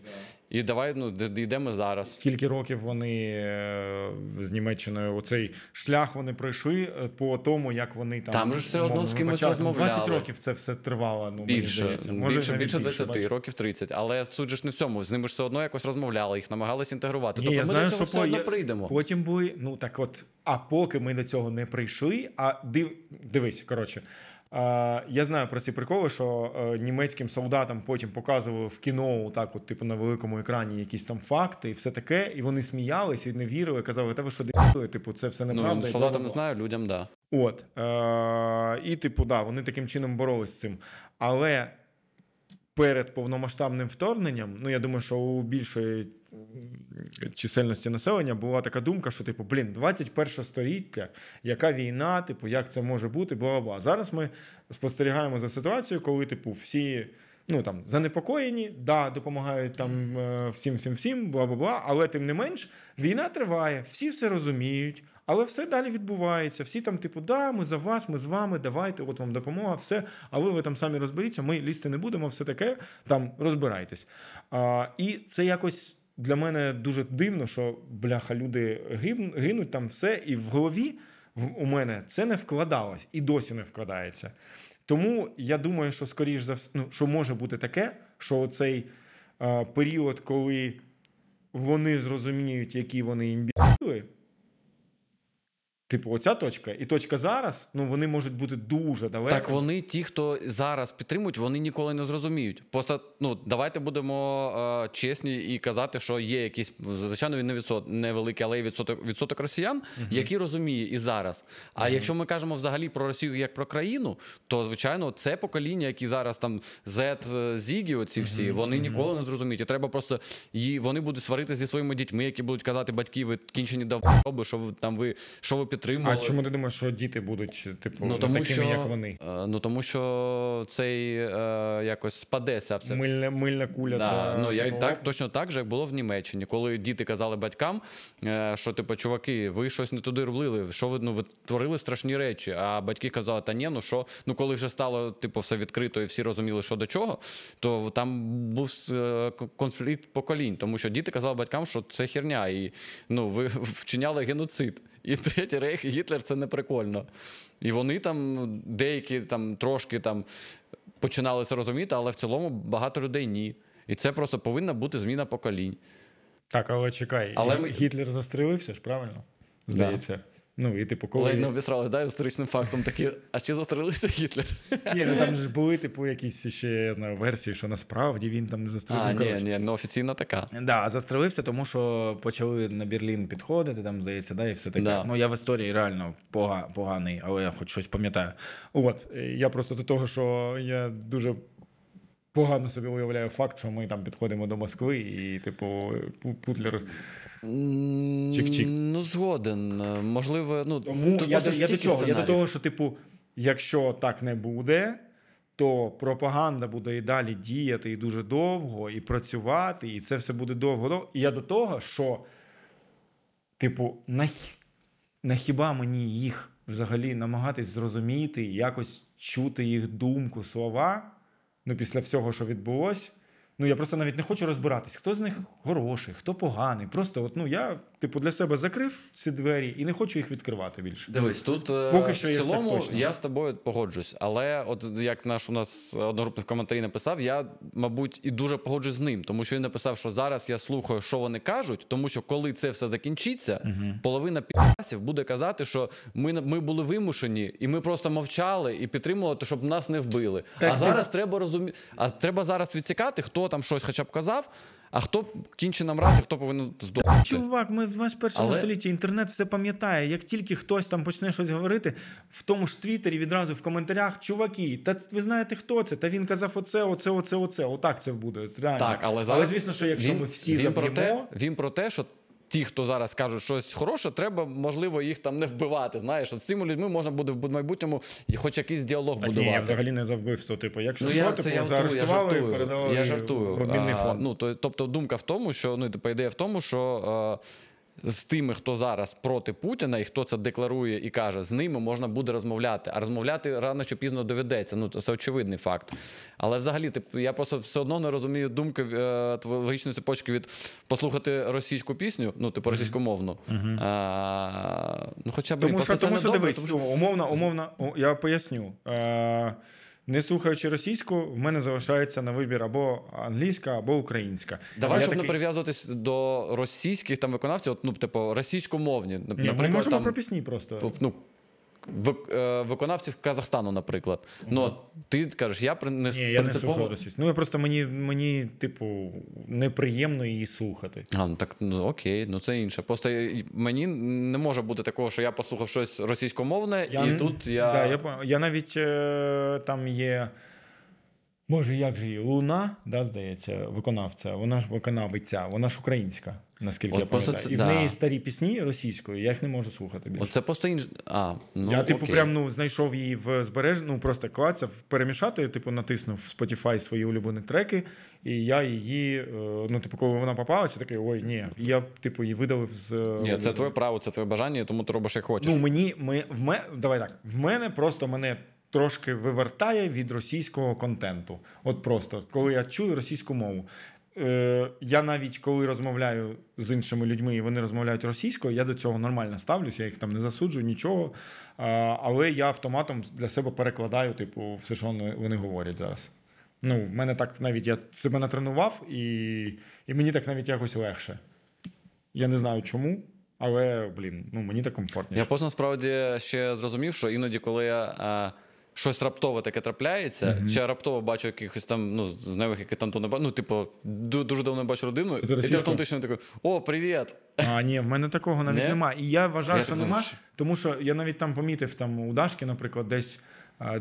Speaker 1: І давай ну, йдемо зараз.
Speaker 2: Скільки років вони е, з Німеччиною оцей шлях вони пройшли е, по тому, як вони там
Speaker 1: Там же ж все одно з кимось
Speaker 2: почали.
Speaker 1: Розмовляли.
Speaker 2: 20 років це все тривало. Ну мені
Speaker 1: Більше,
Speaker 2: здається.
Speaker 1: більше,
Speaker 2: навіть
Speaker 1: більше 20,
Speaker 2: бачиш.
Speaker 1: років 30. Але суть же ж не в цьому. З ними ж все одно якось розмовляли, їх намагались інтегрувати.
Speaker 2: Ні,
Speaker 1: тобто
Speaker 2: я
Speaker 1: ми
Speaker 2: знаю,
Speaker 1: до цього
Speaker 2: що
Speaker 1: все одно прийдемо.
Speaker 2: Потім були, ну так от, а поки ми до цього не прийшли, а див, дивись, коротше. Я знаю про ці приколи, що е, німецьким солдатам потім показували в кіно, так, от, типу, на великому екрані якісь там факти і все таке, і вони сміялись і не вірили, казали, та ви що дебіли, типу, це все неправда.
Speaker 1: Ну, солдатам не знаю, людям да.
Speaker 2: От. Е- і, типу, да, вони таким чином боролись з цим. Але перед повномасштабним вторгненням, ну я думаю, що у більшої чисельності населення була така думка, що, типу, блін, 21 століття, яка війна, типу, як це може бути, бла бла. Зараз ми спостерігаємо за ситуацією, коли, типу, всі. Ну там занепокоєні, да, допомагають там е, всім, всім, всім, бла бла бла. Але тим не менш, війна триває, всі все розуміють, але все далі відбувається. Всі там, типу, да, ми за вас, ми з вами, давайте, от вам допомога, все. Але ви там самі розберіться, ми лізти не будемо, все таке, там розбирайтесь. А, і це якось для мене дуже дивно, що бляха, люди гинуть там все, і в голові у мене це не вкладалось і досі не вкладається. Тому я думаю, що скоріш за все, ну, що може бути таке, що цей е, період, коли вони зрозуміють, які вони імбіли, Типу, оця точка і точка зараз, ну вони можуть бути дуже далеко.
Speaker 1: Так вони, ті, хто зараз підтримують, вони ніколи не зрозуміють. Просто ну давайте будемо е, чесні і казати, що є якісь звичайно він не відсот, невеликий, але є відсоток відсоток росіян, які розуміє і зараз. А якщо ми кажемо взагалі про Росію як про країну, то звичайно це покоління, які зараз там Z, е, Зігі, оці всі, вони ніколи не зрозуміють. І треба просто і вони будуть сварити зі своїми дітьми, які будуть казати батьки, ви кінчені довбоби, що ви там ви що ви підтримували.
Speaker 2: А чому ти думаєш, що діти будуть, типу,
Speaker 1: Ну, тому
Speaker 2: такими,
Speaker 1: що,
Speaker 2: як вони?
Speaker 1: е, ну тому що цей е, якось спадеться все.
Speaker 2: Мильна, мильна куля,
Speaker 1: Да,
Speaker 2: це
Speaker 1: ну, я,
Speaker 2: типу,
Speaker 1: так, точно так же, як було в Німеччині, коли діти казали батькам, е, що типу, чуваки, ви щось не туди робили, що ви ну ви творили страшні речі. А батьки казали, та ні, ну що, ну коли вже стало типу, все відкрито і всі розуміли, що до чого, то там був е, конфлікт поколінь, тому що діти казали батькам, що це херня, і ну ви (laughs) вчиняли геноцид. І третій рейх і Гітлер це не прикольно. І вони там деякі там трошки там починали це розуміти, але в цілому багато людей ні. І це просто повинна бути зміна поколінь.
Speaker 2: Так, але чекай,
Speaker 1: Але ми-
Speaker 2: Гітлер застрілився ж, правильно? Здається. Ну, і типу, коли.
Speaker 1: Не обісрали, да, історичним фактом такі, а чи застрелився Гітлер? (laughs)
Speaker 2: Ні, ну там ж були, типу, якісь ще, я знаю, версії, що насправді він там не застрілив.
Speaker 1: А, ні, ні, ну офіційна така.
Speaker 2: Да, застрелився, тому що почали на Берлін підходити, там, здається, да, і все таке.
Speaker 1: Да.
Speaker 2: Ну, я в історії реально пога, поганий, але я хоч щось пам'ятаю. От, я просто до того, що я дуже погано собі уявляю факт, що ми там підходимо до Москви, і, типу, Путлер. Чик-чик.
Speaker 1: Ну, згоден. Можливо, ну
Speaker 2: Тому
Speaker 1: тут
Speaker 2: я, до- я до чого? Я до того, що, типу, якщо так не буде. То пропаганда буде і далі діяти і дуже довго, і працювати, і це все буде довго. І я до того, що, типу, на, х- на хіба мені їх взагалі намагатись зрозуміти, якось чути їх думку, слова, ну, після всього, що відбулось. Ну, я просто навіть не хочу розбиратись, хто з них хороший, хто поганий. Просто, от, ну, я, типу, для себе закрив ці двері і не хочу їх відкривати більше.
Speaker 1: Дивись, тут е,
Speaker 2: Поки що
Speaker 1: в
Speaker 2: так
Speaker 1: цілому
Speaker 2: точно.
Speaker 1: я з тобою погоджусь. Але от як наш у нас одногрупник в коментарі написав, я, мабуть, і дуже погоджусь з ним, тому що він написав, що зараз я слухаю, що вони кажуть, тому що коли це все закінчиться, половина підпасів буде казати, що ми, ми були вимушені, і ми просто мовчали і підтримували, щоб нас не вбили.
Speaker 2: Так,
Speaker 1: а зараз треба розуміти, а треба зараз відсікати, хто там щось хоча б казав, а хто кінче нам раз, хто повинен здохнути.
Speaker 2: Чувак, ми в 21
Speaker 1: Але-
Speaker 2: столітті інтернет все пам'ятає. Як тільки хтось там почне щось говорити, в тому ж Твіттері відразу в коментарях, чуваки, та ви знаєте, хто це? Та він казав оце, оце, оце, оце. Отак це буде. Реально.
Speaker 1: Так, але зараз
Speaker 2: звісно, що якщо
Speaker 1: він,
Speaker 2: ми всі
Speaker 1: він про те, він про те, що ті, хто зараз кажуть щось хороше, треба можливо їх там не вбивати. Знаєш, от з цими людьми можна буде в майбутньому хоч якийсь діалог
Speaker 2: Так, ні,
Speaker 1: будувати.
Speaker 2: я взагалі не за вбивство. Типу, якщо
Speaker 1: Ну,
Speaker 2: що,
Speaker 1: я,
Speaker 2: типу,
Speaker 1: я жартую, я
Speaker 2: жартую, і передали
Speaker 1: Я жартую.
Speaker 2: в обмінний
Speaker 1: А,
Speaker 2: фонд.
Speaker 1: Ну, то, тобто думка в тому, що ну, типу, ідея в тому, що. е, з тими, хто зараз проти Путіна і хто це декларує і каже, з ними можна буде розмовляти. А розмовляти рано чи пізно доведеться. Ну це очевидний факт. Але взагалі, типу, я просто все одно не розумію думки е, логічної цепочки від послухати російську пісню, ну типу російськомовну. А, ну, хоча б
Speaker 2: Тому що, тому що
Speaker 1: добре,
Speaker 2: дивись,
Speaker 1: тому що-
Speaker 2: умовно, умовно, я поясню. Е, не слухаючи російську, в мене залишається на вибір або англійська, або українська.
Speaker 1: Давай,
Speaker 2: Я
Speaker 1: щоб не прив'язуватись до російських там виконавців, от, ну, типу, російськомовні.
Speaker 2: Ні, ми можемо
Speaker 1: там,
Speaker 2: про пісні просто.
Speaker 1: ну, виконавців Казахстану, наприклад. Ну, ти кажеш, я при- не
Speaker 2: Ні, я не слухав російську. Ну, я просто мені, мені, типу, неприємно її слухати.
Speaker 1: А, ну так ну окей, ну це інше. Просто е, мені не може бути такого, що я послухав щось російськомовне, і тут я.
Speaker 2: Да, я, я навіть е, там є. Боже, як же її? Луна, да, здається, виконавця. Вона ж виконавиця, вона ж українська, наскільки
Speaker 1: От
Speaker 2: я пам'ятаю.
Speaker 1: це-
Speaker 2: І
Speaker 1: да.
Speaker 2: в неї старі пісні російською, я їх не можу слухати більше.
Speaker 1: Оце просто інше. А, ну,
Speaker 2: я, типу,
Speaker 1: окей.
Speaker 2: прям ну, знайшов її в збереж, ну просто клацав, перемішати, типу, натиснув в Spotify свої улюблені треки, і я її, е, ну, типу, коли вона попалася, такий, ой, ні. Я, типу, її видалив з. е,
Speaker 1: Ні, це твоє право, це твоє бажання, тому ти робиш як хочеш.
Speaker 2: Ну, мені, ми, в мене, давай так, в мене просто мене трошки вивертає від російського контенту. От просто, коли я чую російську мову. Е, я навіть коли розмовляю з іншими людьми, і вони розмовляють російською, я до цього нормально ставлюся, я їх там не засуджую, нічого. А, але я автоматом для себе перекладаю, типу, все, що вони, говорять зараз. Ну, в мене так навіть я себе натренував, і, і мені так навіть якось легше. Я не знаю чому, але, блін, ну мені так комфортніше.
Speaker 1: Я просто насправді ще зрозумів, що іноді, коли я а, щось раптово таке трапляється, чи я раптово бачу якихось там ну, знайомих, які там то не бачу, ну, типу, ду- дуже давно бачу родину, і ти автоматично такий, о, привіт!
Speaker 2: А, ні, в мене такого навіть
Speaker 1: Не?
Speaker 2: нема. І я вважаю,
Speaker 1: Я
Speaker 2: що нема, тому що я навіть там помітив там у Дашки, наприклад, десь.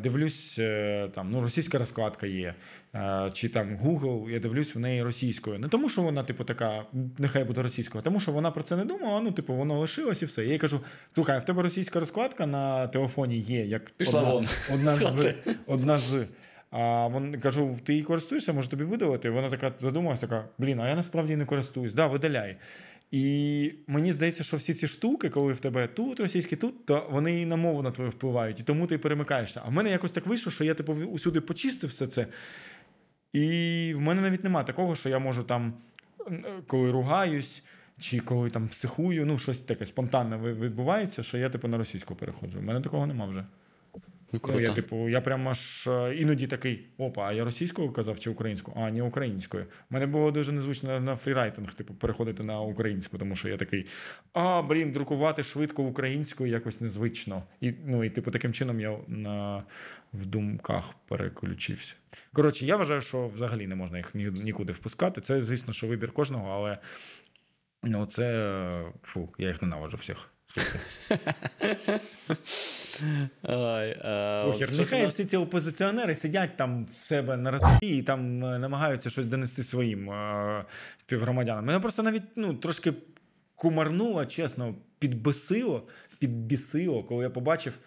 Speaker 2: Дивлюсь, е, там ну російська розкладка є, е, чи там Google, я дивлюсь в неї російською. Не тому, що вона, типу, така, нехай буде російською, а тому що вона про це не думала. Ну, типу, воно лишилось і все. Я їй кажу: слухай, в тебе російська розкладка на телефоні є, як
Speaker 1: Пішла
Speaker 2: одна,
Speaker 1: вон.
Speaker 2: одна
Speaker 1: З
Speaker 2: з одна з. А вон кажу, ти її користуєшся, може тобі видалити? Вона така задумалась, така, блін, а я насправді не користуюсь. Да, видаляй. І мені здається, що всі ці штуки, коли в тебе тут російські, тут, то вони і на мову на твою впливають, і тому ти перемикаєшся. А в мене якось так вийшло, що я типу усюди почистив все це. І в мене навіть немає такого, що я можу там, коли ругаюсь, чи коли там психую, ну щось таке спонтанне відбувається, що я типу на російську переходжу. У мене такого нема вже.
Speaker 1: Ну,
Speaker 2: Ну, я, типу, я прямо аж е, іноді такий: опа, а я російською казав чи українською? А, ні, українською. У мене було дуже незвично на, фрірайтинг, типу, переходити на українську, тому що я такий: а, блін, друкувати швидко українською якось незвично. І, ну, і типу, таким чином я на, в думках переключився. Коротше, я вважаю, що взагалі не можна їх ні, нікуди впускати. Це, звісно, що вибір кожного, але ну, це фу, я їх ненавиджу всіх.
Speaker 1: Ай, (laughs) е,
Speaker 2: нехай всі ці опозиціонери сидять там в себе на Росії і там е, намагаються щось донести своїм е, співгромадянам. Мене просто навіть ну, трошки кумарнуло, чесно, підбесило, підбісило, коли я побачив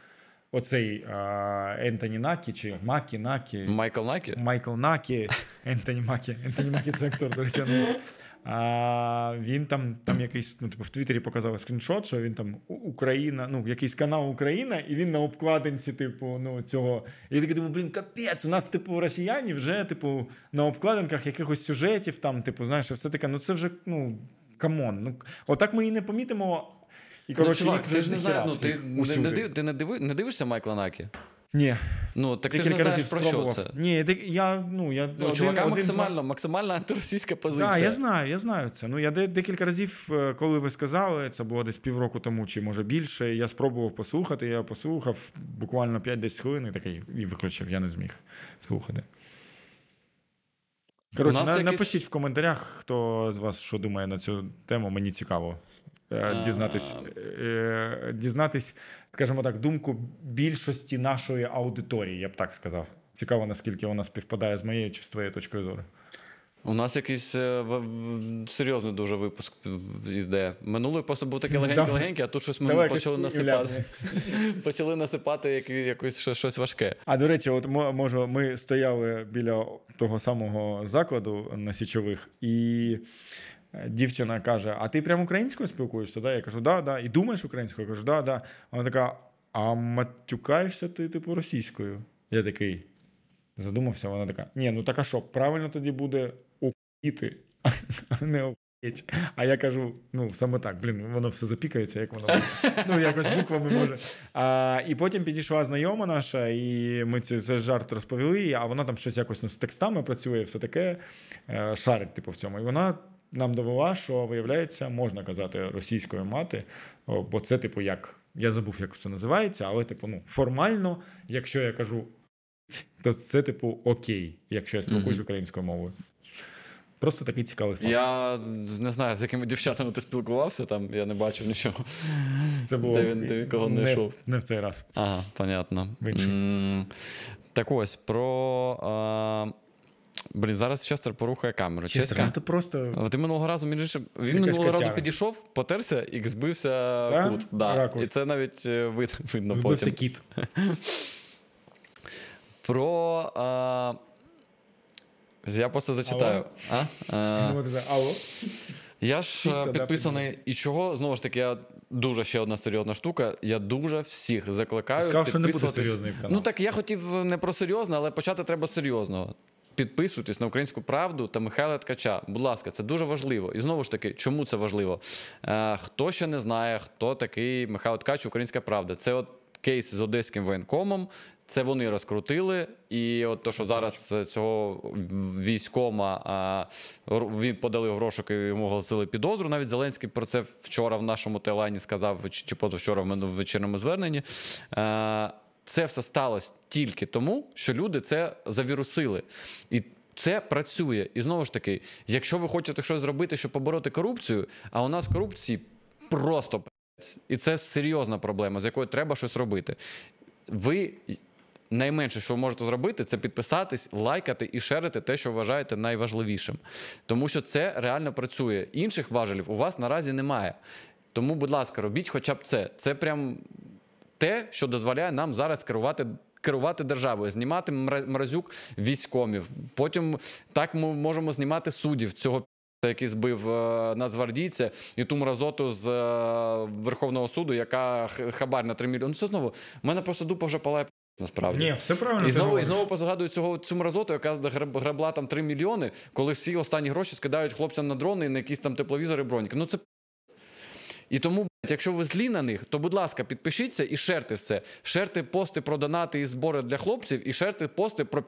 Speaker 2: оцей е, Ентоні Накі чи Макі Накі.
Speaker 1: Майкл Накі?
Speaker 2: Майкл Накі, (laughs) Ентоні Макі. Ентоні Макі це актор, до речі. А він там, там якийсь, ну, типу, в Твіттері показав скріншот, що він там Україна, ну, якийсь канал Україна, і він на обкладинці, типу, ну, цього. І я такий думаю, блін, капець, у нас, типу, росіяни вже, типу, на обкладинках якихось сюжетів, там, типу, знаєш, все таке, ну це вже, ну, come on. Ну, отак ми і не помітимо. І,
Speaker 1: Ну, чувак, ти ж не знаєш, ну, ти, не, не, див- ти не, диви, не дивишся Майкла Накі?
Speaker 2: Ні,
Speaker 1: Ну, так ти ж не
Speaker 2: декілька
Speaker 1: знаєш
Speaker 2: разів
Speaker 1: про що це.
Speaker 2: Ні, дек- я, ну, я
Speaker 1: Ну,
Speaker 2: один-
Speaker 1: чувака
Speaker 2: один,
Speaker 1: максимально, максимально антиросійська позиція.
Speaker 2: Так, я знаю, я знаю це. Ну, я декілька разів, е, коли ви сказали, це було десь півроку тому, чи може більше. Я спробував послухати, я послухав буквально 5-10 хвилин і такий і виключив, я не зміг слухати. Коротше, на,
Speaker 1: якийсь-
Speaker 2: напишіть в коментарях, хто з вас що думає на цю тему, мені цікаво. Е,
Speaker 1: А.
Speaker 2: Дізнатись, е, дізнатись, скажімо так, думку більшості нашої аудиторії, я б так сказав. Цікаво, наскільки вона співпадає з моєю чи з твоєю точкою зору.
Speaker 1: У нас якийсь е, серйозний дуже випуск йде. Минулий просто був такий (laughs) легенький-легенький, а тут щось ми
Speaker 2: Давай
Speaker 1: почали насипати. (laughs) почали насипати які- якось щось- важке.
Speaker 2: А до речі, от мо- може, ми стояли біля того самого закладу на січових, і е, дівчина каже: А ти прям українською спілкуєшся? Да? Я кажу, да, да. І думаєш українською? Я кажу, да, да. Вона така: а матюкаєшся ти, типу, російською? Я такий задумався, вона така: ні, ну так а що, правильно тоді буде охуїти, а не охуєть. А я кажу: ну, саме так, блін, воно все запікається, як воно. (laughs) Ну, якось буквами може. А, і потім підійшла знайома наша, і ми цей жарт розповіли, а вона там щось якось ну, з текстами працює, все таке е, шарить, типу, в цьому. І вона нам довела, що виявляється, можна казати російською мати, бо це, типу, як. Я забув, як це називається, але, типу, ну, формально, якщо я кажу, то це, типу, окей, якщо я спілкуюсь
Speaker 1: Мгм.
Speaker 2: українською мовою. Просто такий цікавий факт.
Speaker 1: Я не знаю, з якими дівчатами ти спілкувався, там я не бачив нічого.
Speaker 2: Це було
Speaker 1: Де він- де кого
Speaker 2: не,
Speaker 1: знайшов?
Speaker 2: в- не в цей раз.
Speaker 1: Ага, понятно.
Speaker 2: В інший.
Speaker 1: Так ось, про. А... Блін, зараз Честер порухає камеру.
Speaker 2: Чесно,
Speaker 1: Ческа.
Speaker 2: ну, ти просто
Speaker 1: А Ти минулого разу іншим, він
Speaker 2: Якась
Speaker 1: минулого разу
Speaker 2: котяра.
Speaker 1: підійшов, потерся і збився
Speaker 2: Да?
Speaker 1: кут. Да.
Speaker 2: Ракурс.
Speaker 1: І це навіть е, вид, видно
Speaker 2: збився
Speaker 1: потім.
Speaker 2: кіт. (laughs)
Speaker 1: Про. А... Я просто зачитаю. А? А...
Speaker 2: Ну, Алло.
Speaker 1: Я ж
Speaker 2: Піца,
Speaker 1: е,
Speaker 2: да,
Speaker 1: підписаний. І чого, знову ж таки, я дуже ще одна серйозна штука. Я дуже всіх закликаю.
Speaker 2: Сказав, що не буде
Speaker 1: підписуватись-
Speaker 2: серйозний канал.
Speaker 1: Ну так я хотів не про серйозне, але почати треба з серйозного. Підписуйтесь на українську правду та Михайла Ткача. Будь ласка, це дуже важливо. І знову ж таки, чому це важливо? Е, хто ще не знає, хто такий Михайло Ткач, Українська Правда? Це от кейс з одеським воєнкомом. Це вони розкрутили, і от то, що зараз е, цього військома а, він подали в розшук і йому оголосили підозру. Навіть Зеленський про це вчора в нашому телайні сказав, чи позавчора в мене в вечірньому зверненні. Це все сталося тільки тому, що люди це завірусили. І це працює. І знову ж таки, якщо ви хочете щось зробити, щоб побороти корупцію, а у нас корупції просто і це серйозна проблема, з якою треба щось робити. Ви найменше, що ви можете зробити, це підписатись, лайкати і шерити те, що вважаєте найважливішим. Тому що це реально працює. Інших важелів у вас наразі немає. Тому, будь ласка, робіть хоча б це. Це прям те, що дозволяє нам зараз керувати. Керувати державою, знімати мра- мразюк військомів. Потім так ми можемо знімати суддів цього який збив е, нацгвардійця, і ту мразоту з е, Верховного суду, яка хабар на 3 мільйони. Ну це знову. У мене просто дупа вже палає насправді.
Speaker 2: Ні, все правильно.
Speaker 1: І знову, і знову позагадую цього цю мразоту, яка грабла там 3 мільйони, коли всі останні гроші скидають хлопцям на дрони і на якісь там тепловізори, броніки. Ну це. І тому, якщо ви злі на них, то будь ласка, підпишіться і шерте все. Шерте пости про донати і збори для хлопців, і шерте пости про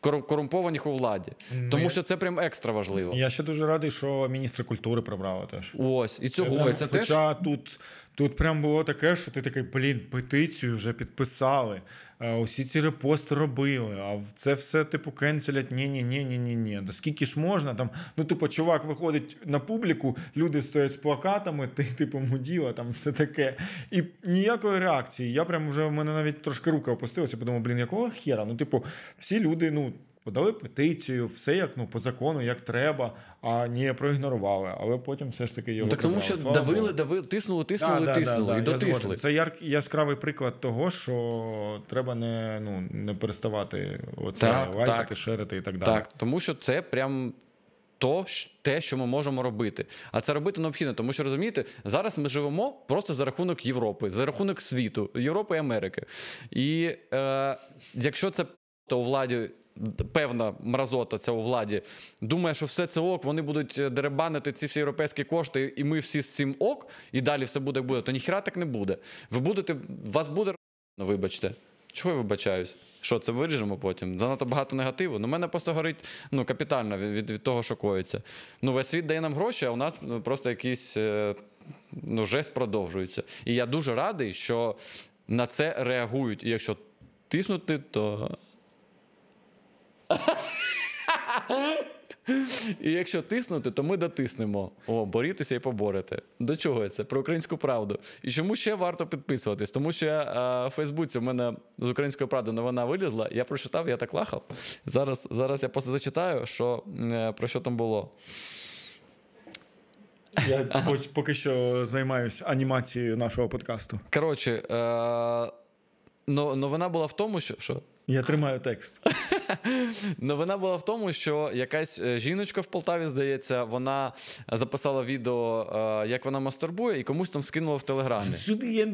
Speaker 1: корумпованих у владі.
Speaker 2: Ну,
Speaker 1: Тому
Speaker 2: я-
Speaker 1: що це прям екстра важливо.
Speaker 2: Я ще дуже радий, що міністра культури прибрали теж.
Speaker 1: Ось, і цього. І це теж
Speaker 2: Хоча тут, тут прям було таке, що ти такий, блін, петицію вже підписали, е, усі ці репости робили, а це все, типу, кенселять. Ні, ні, ні, ні, ні, ні. Да скільки ж можна там? Ну, типу, чувак виходить на публіку, люди стоять з плакатами, ти, типу, муділа, там все таке. І ніякої реакції. Я прям вже в мене навіть трошки рука опустилася, подумав, блін, якого хера? Ну, типу, всі люди, ну. Подали петицію, все як ну по закону, як треба, а не проігнорували. Але потім все ж таки його
Speaker 1: Ну, так тому що
Speaker 2: Слава
Speaker 1: давили,
Speaker 2: Богу.
Speaker 1: давили, тиснули, тиснули,
Speaker 2: да,
Speaker 1: тиснули
Speaker 2: да,
Speaker 1: і
Speaker 2: да, я
Speaker 1: дотисли.
Speaker 2: Це яр, яскравий приклад того, що треба не, ну, не переставати оце
Speaker 1: Так,
Speaker 2: лайкати,
Speaker 1: так.
Speaker 2: шерити і так далі.
Speaker 1: Так, тому що це прям. То, те, що ми можемо робити. А це робити необхідно, тому що розумієте, зараз ми живемо просто за рахунок Європи, за рахунок світу, Європи і Америки. І е, якщо це то у владі. Певна мразота ця у владі думає, що все це ок, вони будуть е, деребанити ці всі європейські кошти, і ми всі з цим ок, і далі все буде буде, то ніхіра так не буде. Ви будете, вас буде вибачте. Чого я вибачаюсь? Що це виріжемо потім? Занадто багато негативу. Ну, мене просто горить ну, капітально від, від, того, що коїться. Ну, весь світ дає нам гроші, а у нас ну, просто якийсь е, ну, жест продовжується. І я дуже радий, що на це реагують. І якщо тиснути, то. І якщо тиснути, то ми дотиснемо. О, борітеся і поборете. До чого це? Про українську правду. І чому ще варто підписуватись? Тому що я е, в Фейсбуці в мене з українською правдою новина вилізла. Я прочитав, я так лахав. Зараз, зараз я просто зачитаю, що, е, про що там було.
Speaker 2: Я поки- поки що займаюся анімацією нашого подкасту.
Speaker 1: Коротше, е, новина була в тому, що. що?
Speaker 2: Я тримаю текст.
Speaker 1: Новина була в тому, що якась е, жіночка в Полтаві, здається, вона записала відео, е, як вона мастурбує, і комусь там скинула в телеграмі. (laughs)
Speaker 2: Що ти, я,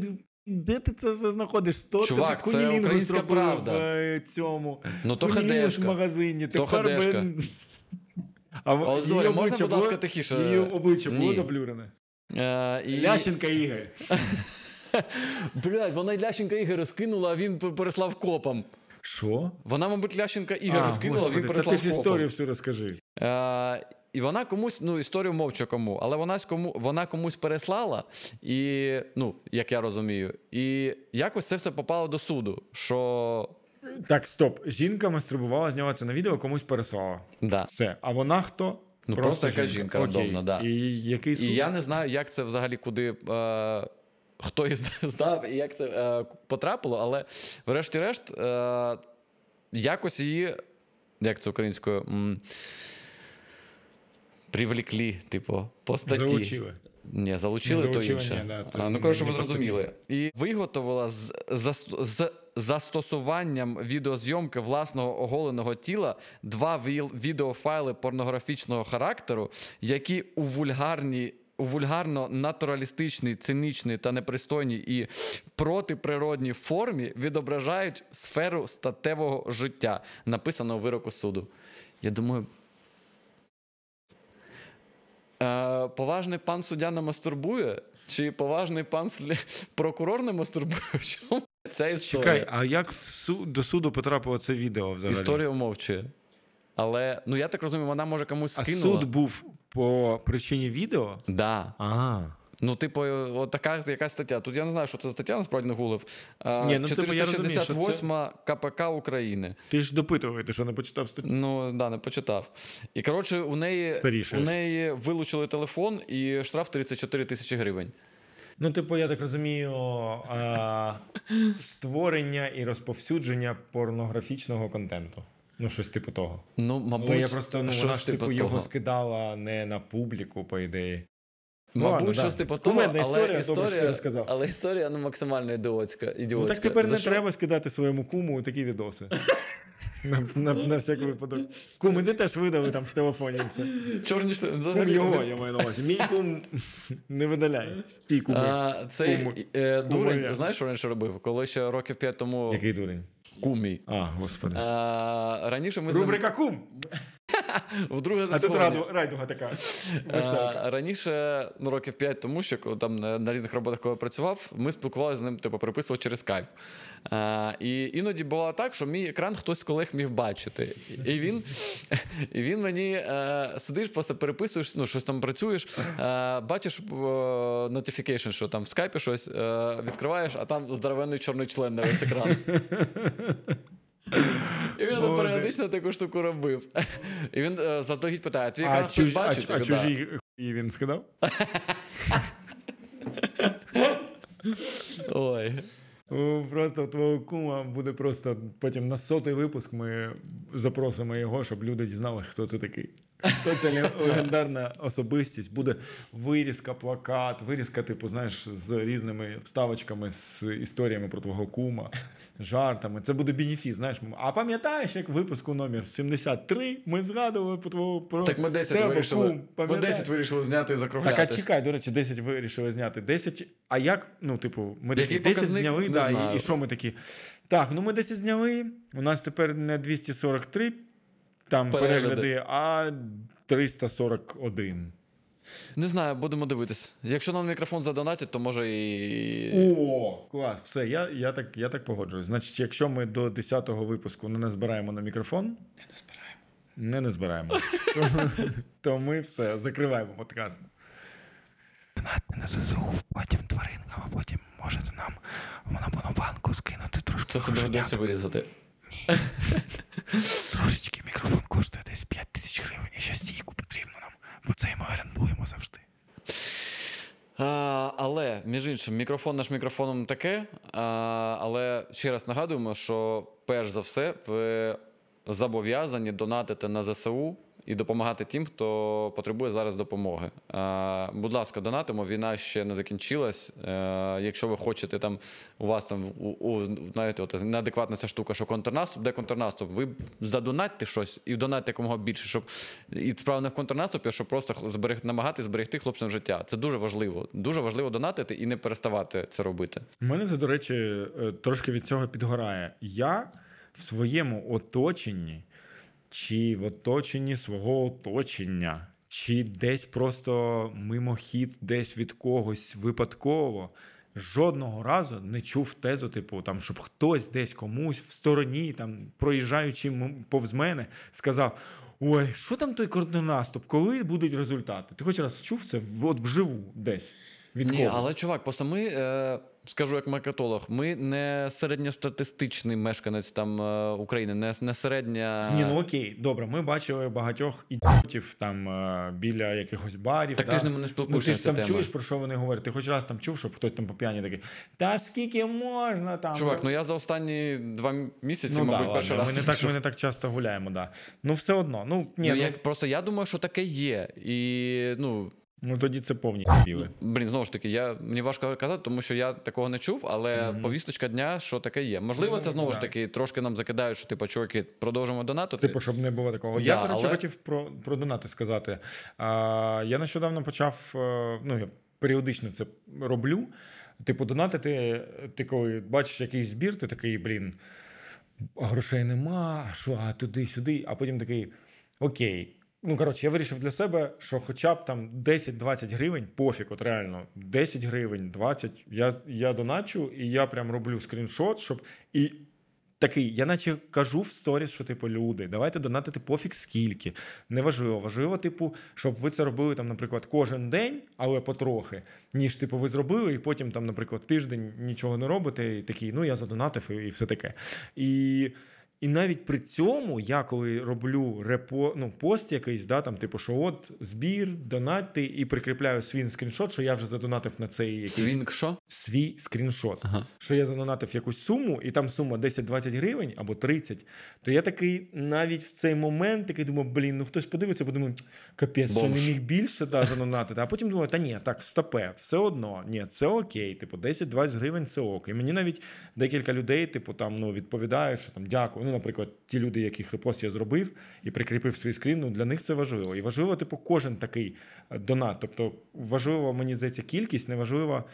Speaker 2: де ти це все знаходиш? Хто
Speaker 1: Чувак,
Speaker 2: тобі
Speaker 1: це українська правда.
Speaker 2: в е, цьому?
Speaker 1: Ну, то
Speaker 2: Кунілінгус в магазині.
Speaker 1: То
Speaker 2: Тепер
Speaker 1: хадешка.
Speaker 2: ми- А
Speaker 1: Доля, можна, будь ласка, тихіше?
Speaker 2: Її обличчя було заблюрене.
Speaker 1: Е, і...
Speaker 2: Лященка Ігор. (laughs)
Speaker 1: Блядь, вона й Лященка Ігор розкинула, а він переслав копом.
Speaker 2: Що?
Speaker 1: Вона, мабуть, Лященка Ігор
Speaker 2: А,
Speaker 1: розкинула,
Speaker 2: Господи,
Speaker 1: він
Speaker 2: та
Speaker 1: переслав
Speaker 2: ти ж історію всю розкажи.
Speaker 1: Е, і вона комусь, ну, історію мовчу кому, але вона, кому, вона комусь переслала, і, ну, як я розумію, і якось це все попало до суду. Що.
Speaker 2: Так, стоп. Жінка мастурбувала, зняла це на відео, комусь переслала.
Speaker 1: Да.
Speaker 2: Все. А вона хто?
Speaker 1: Ну, просто якась жінка
Speaker 2: Окей.
Speaker 1: рандомна, да.
Speaker 2: І який суд?
Speaker 1: І я не знаю, як це взагалі куди. Е, хто її здав і як це е, потрапило, але врешті-решт, е, якось її. Як це українською? М, привлеклі, типу, по статті.
Speaker 2: Залучили.
Speaker 1: Ні, залучили, то інше.
Speaker 2: да,
Speaker 1: а, ну, коротше, ви зрозуміли. І виготовила з, зас- з застосуванням відеозйомки власного оголеного тіла два віл- відеофайли порнографічного характеру, які у вульгарній. Вульгарно натуралістичній, цинічній та непристойній і протиприродній формі відображають сферу статевого життя, написано у вироку суду. Я думаю, Е, поважний пан суддя не мастурбує? Чи поважний пан слі- прокурор не мастурбує? Чому ця історія?
Speaker 2: Чекай, а як в су- до суду потрапило це відео взагалі?
Speaker 1: Історія умовчує. Але ну я так розумію, вона може комусь
Speaker 2: А суд був по причині відео?
Speaker 1: Да.
Speaker 2: А.
Speaker 1: Ну, типу, от така якась стаття. Тут я не знаю, що це за стаття, насправді не гуглив. Е,
Speaker 2: Ні, ну це я розумію, що це-
Speaker 1: КПК України.
Speaker 2: Ти ж допитував, ти що не почитав статтю?
Speaker 1: Ну, да, не почитав. І коротше, у неї,
Speaker 2: Старіше
Speaker 1: у неї вилучили телефон і штраф 34 тисячі гривень.
Speaker 2: Ну, типу, я так розумію, а, (laughs) створення і розповсюдження порнографічного контенту. Ну, щось типу того.
Speaker 1: Ну, мабуть,
Speaker 2: Але я просто ну, вона ж типу
Speaker 1: типу
Speaker 2: його
Speaker 1: того.
Speaker 2: скидала не на публіку, по ідеї. Ну,
Speaker 1: Мабуть,
Speaker 2: ладно,
Speaker 1: щось
Speaker 2: да.
Speaker 1: типу того,
Speaker 2: Кумедна
Speaker 1: але
Speaker 2: історія,
Speaker 1: історія,
Speaker 2: добре, що ти розказав.
Speaker 1: але історія ну, максимально ідіотська. ідіотська.
Speaker 2: Ну так тепер
Speaker 1: За
Speaker 2: не
Speaker 1: що?
Speaker 2: треба скидати своєму куму такі відоси. (laughs) На, на, на всякий випадок. Кум, іди теж видали там в телефоні все.
Speaker 1: Чорні штани.
Speaker 2: Кум
Speaker 1: Взагалі,
Speaker 2: його, я маю на увазі. Мій кум (laughs) не видаляє. Всі куми.
Speaker 1: А, цей
Speaker 2: Куми.
Speaker 1: е, дурень,
Speaker 2: Куми.
Speaker 1: знаєш, що раніше робив? Коли ще років п'ять тому
Speaker 2: Який дурень?
Speaker 1: Кумій.
Speaker 2: А, господи.
Speaker 1: Е, раніше ми з ним
Speaker 2: Рубрика кум. (laughs)
Speaker 1: вдруге
Speaker 2: А тут раду, райдуга така.
Speaker 1: А, раніше, ну років 5 тому, що там на, на різних роботах, коли я працював, ми спілкувалися з ним, типу, переписували через скайп. А, і іноді бувало так, що мій екран хтось з колег міг бачити. І він, і він мені е, сидиш, просто переписуєш, ну, щось там працюєш, е, бачиш е, notification, що там в скайпі щось відкриваєш, а там здоровенний чорний член на весь екран. (laughs) І він періодично таку штуку робив. І він задогідь заздалегідь питає: а твій екран хтось
Speaker 2: чуж,
Speaker 1: бачить?
Speaker 2: а
Speaker 1: кажу,
Speaker 2: чужі хуї він скидав? (laughs)
Speaker 1: Ой.
Speaker 2: О, Просто твого кума буде просто потім на сотий випуск ми запросимо його, щоб люди дізнали, хто це такий. Хто це легендарна особистість? Буде вирізка, плакат, вирізка, типу, знаєш, з різними вставочками, з історіями про твого кума, жартами. Це буде бенефіс, знаєш. А пам'ятаєш, як в випуску номер 73 ми згадували про твого про
Speaker 1: Так ми 10
Speaker 2: тебе,
Speaker 1: вирішили.
Speaker 2: кум,
Speaker 1: Ми
Speaker 2: пам'ятаєш?
Speaker 1: 10 вирішили зняти і
Speaker 2: Так, а чекай, до речі, 10 вирішили зняти. 10. А як, ну, типу, ми
Speaker 1: Який
Speaker 2: 10
Speaker 1: показник?
Speaker 2: зняли, да, і, і що ми такі? Так, ну ми 10 зняли. У нас тепер не 243 там
Speaker 1: Перегляди.
Speaker 2: перегляди, а 341.
Speaker 1: Не знаю, будемо дивитись. Якщо нам мікрофон задонатять, то може і.
Speaker 2: О, клас, все, я, я, так, я так погоджуюсь. Значить, якщо ми до 10-го випуску не назбираємо на мікрофон, не назбираємо. Не назбираємо. то, (laughs) то ми все, закриваємо подкаст. Донатьте на ЗСУ, потім тваринкам, а потім можете нам в монобанку скинути трошки.
Speaker 1: Це собі вирізати.
Speaker 2: Трошечки мікрофон коштує десь 5 тисяч гривень, і ще стійку потрібно нам, бо це ми орендуємо завжди.
Speaker 1: А, але, між іншим, мікрофон наш мікрофоном таке. А, але ще раз нагадуємо, що перш за все ви зобов'язані донатити на ЗСУ. І допомагати тим, хто потребує зараз допомоги. Будь ласка, донатимо. Війна ще не закінчилась. Якщо ви хочете там, у вас там у, у знаєте, от неадекватна ця штука, що контрнаступ, де контрнаступ, ви задонатьте щось і донатьте якомога більше, щоб і справа не в контрнаступі, а щоб просто зберег, намагатися зберегти хлопцям життя. Це дуже важливо. Дуже важливо донатити і не переставати це робити.
Speaker 2: У мене це, до речі, е, трошки від цього підгорає. Я в своєму оточенні, чи в оточенні свого оточення, чи десь просто мимохід, десь від когось випадково. Жодного разу не чув тезу, типу, там, щоб хтось десь комусь в стороні, там, проїжджаючи повз мене, сказав: Ой, що там той контрнаступ, коли будуть результати? Ти хоч раз чув це от вживу десь? Від
Speaker 1: Ні,
Speaker 2: когось?
Speaker 1: але чувак, просто ми, е, скажу як маркетолог, ми не середньостатистичний мешканець там е, України, не, не середня.
Speaker 2: Ні, ну окей, добре, ми бачили багатьох ідіотів там е, біля якихось барів.
Speaker 1: Так
Speaker 2: да?
Speaker 1: ти ж не- не
Speaker 2: ну, ти ж там
Speaker 1: тему.
Speaker 2: чуєш, про що вони говорять. Ти хоч раз там чув, щоб хтось там по п'яні такий, та скільки можна там.
Speaker 1: Чувак, ну я за останні два місяці,
Speaker 2: ну,
Speaker 1: мабуть,
Speaker 2: да,
Speaker 1: перший
Speaker 2: ладно,
Speaker 1: раз.
Speaker 2: ми, не так, ми не так часто гуляємо, да. Ну, все одно. Ну, ні,
Speaker 1: ну,
Speaker 2: ну,
Speaker 1: як, просто я думаю, що таке є. І ну,
Speaker 2: ну тоді це повні біли.
Speaker 1: блін, знову ж таки, я, мені важко казати, тому що я такого не чув, але повісточка дня, що таке є. Можливо, це знову ж таки трошки нам закидають, що типу, чуваки, продовжимо донатити.
Speaker 2: Типу, щоб не було такого.
Speaker 1: Да,
Speaker 2: я, до речі,
Speaker 1: але-
Speaker 2: хотів про, про донати сказати. А, я нещодавно почав, е, ну, я періодично це роблю. Типу, донатити, ти коли бачиш якийсь збір, ти такий, блін, а грошей нема, що, а туди-сюди, а потім такий, окей. Ну, коротше, я вирішив для себе, що хоча б там 10-20 гривень, пофіг, от реально, 10 гривень, 20, я, я доначу, і я прям роблю скріншот, щоб. І такий, я наче кажу в сторіс, що типу, люди, давайте донатити пофіг скільки. Неважливо. Важливо, типу, щоб ви це робили там, наприклад, кожен день, але потрохи, ніж типу, ви зробили, і потім там, наприклад, тиждень нічого не робите, і такий, ну я задонатив і, і все таке. І. І навіть при цьому я коли роблю репо, ну, пост якийсь, да, там, типу, що от збір, донатьте, і прикріпляю свій скріншот, що я вже задонатив на цей якийсь
Speaker 1: що?
Speaker 2: свій скріншот,
Speaker 1: Ага.
Speaker 2: що я задонатив якусь суму, і там сума 10-20 гривень або 30, то я такий навіть в цей момент такий думав, блін, ну хтось подивиться, бо думаю, капець, що не міг більше да, задонатити. А потім думаю, та ні, так, стопе, все одно, ні, це окей. Типу, 10-20 гривень це ок. І мені навіть декілька людей, типу, там ну, відповідають, що там дякую. Ну, наприклад, ті люди, яких репост я зробив і прикріпив свій скрін, ну для них це важливо. І важливо, типу, кожен такий е, донат. Тобто, важливо, мені здається, кількість, не важливо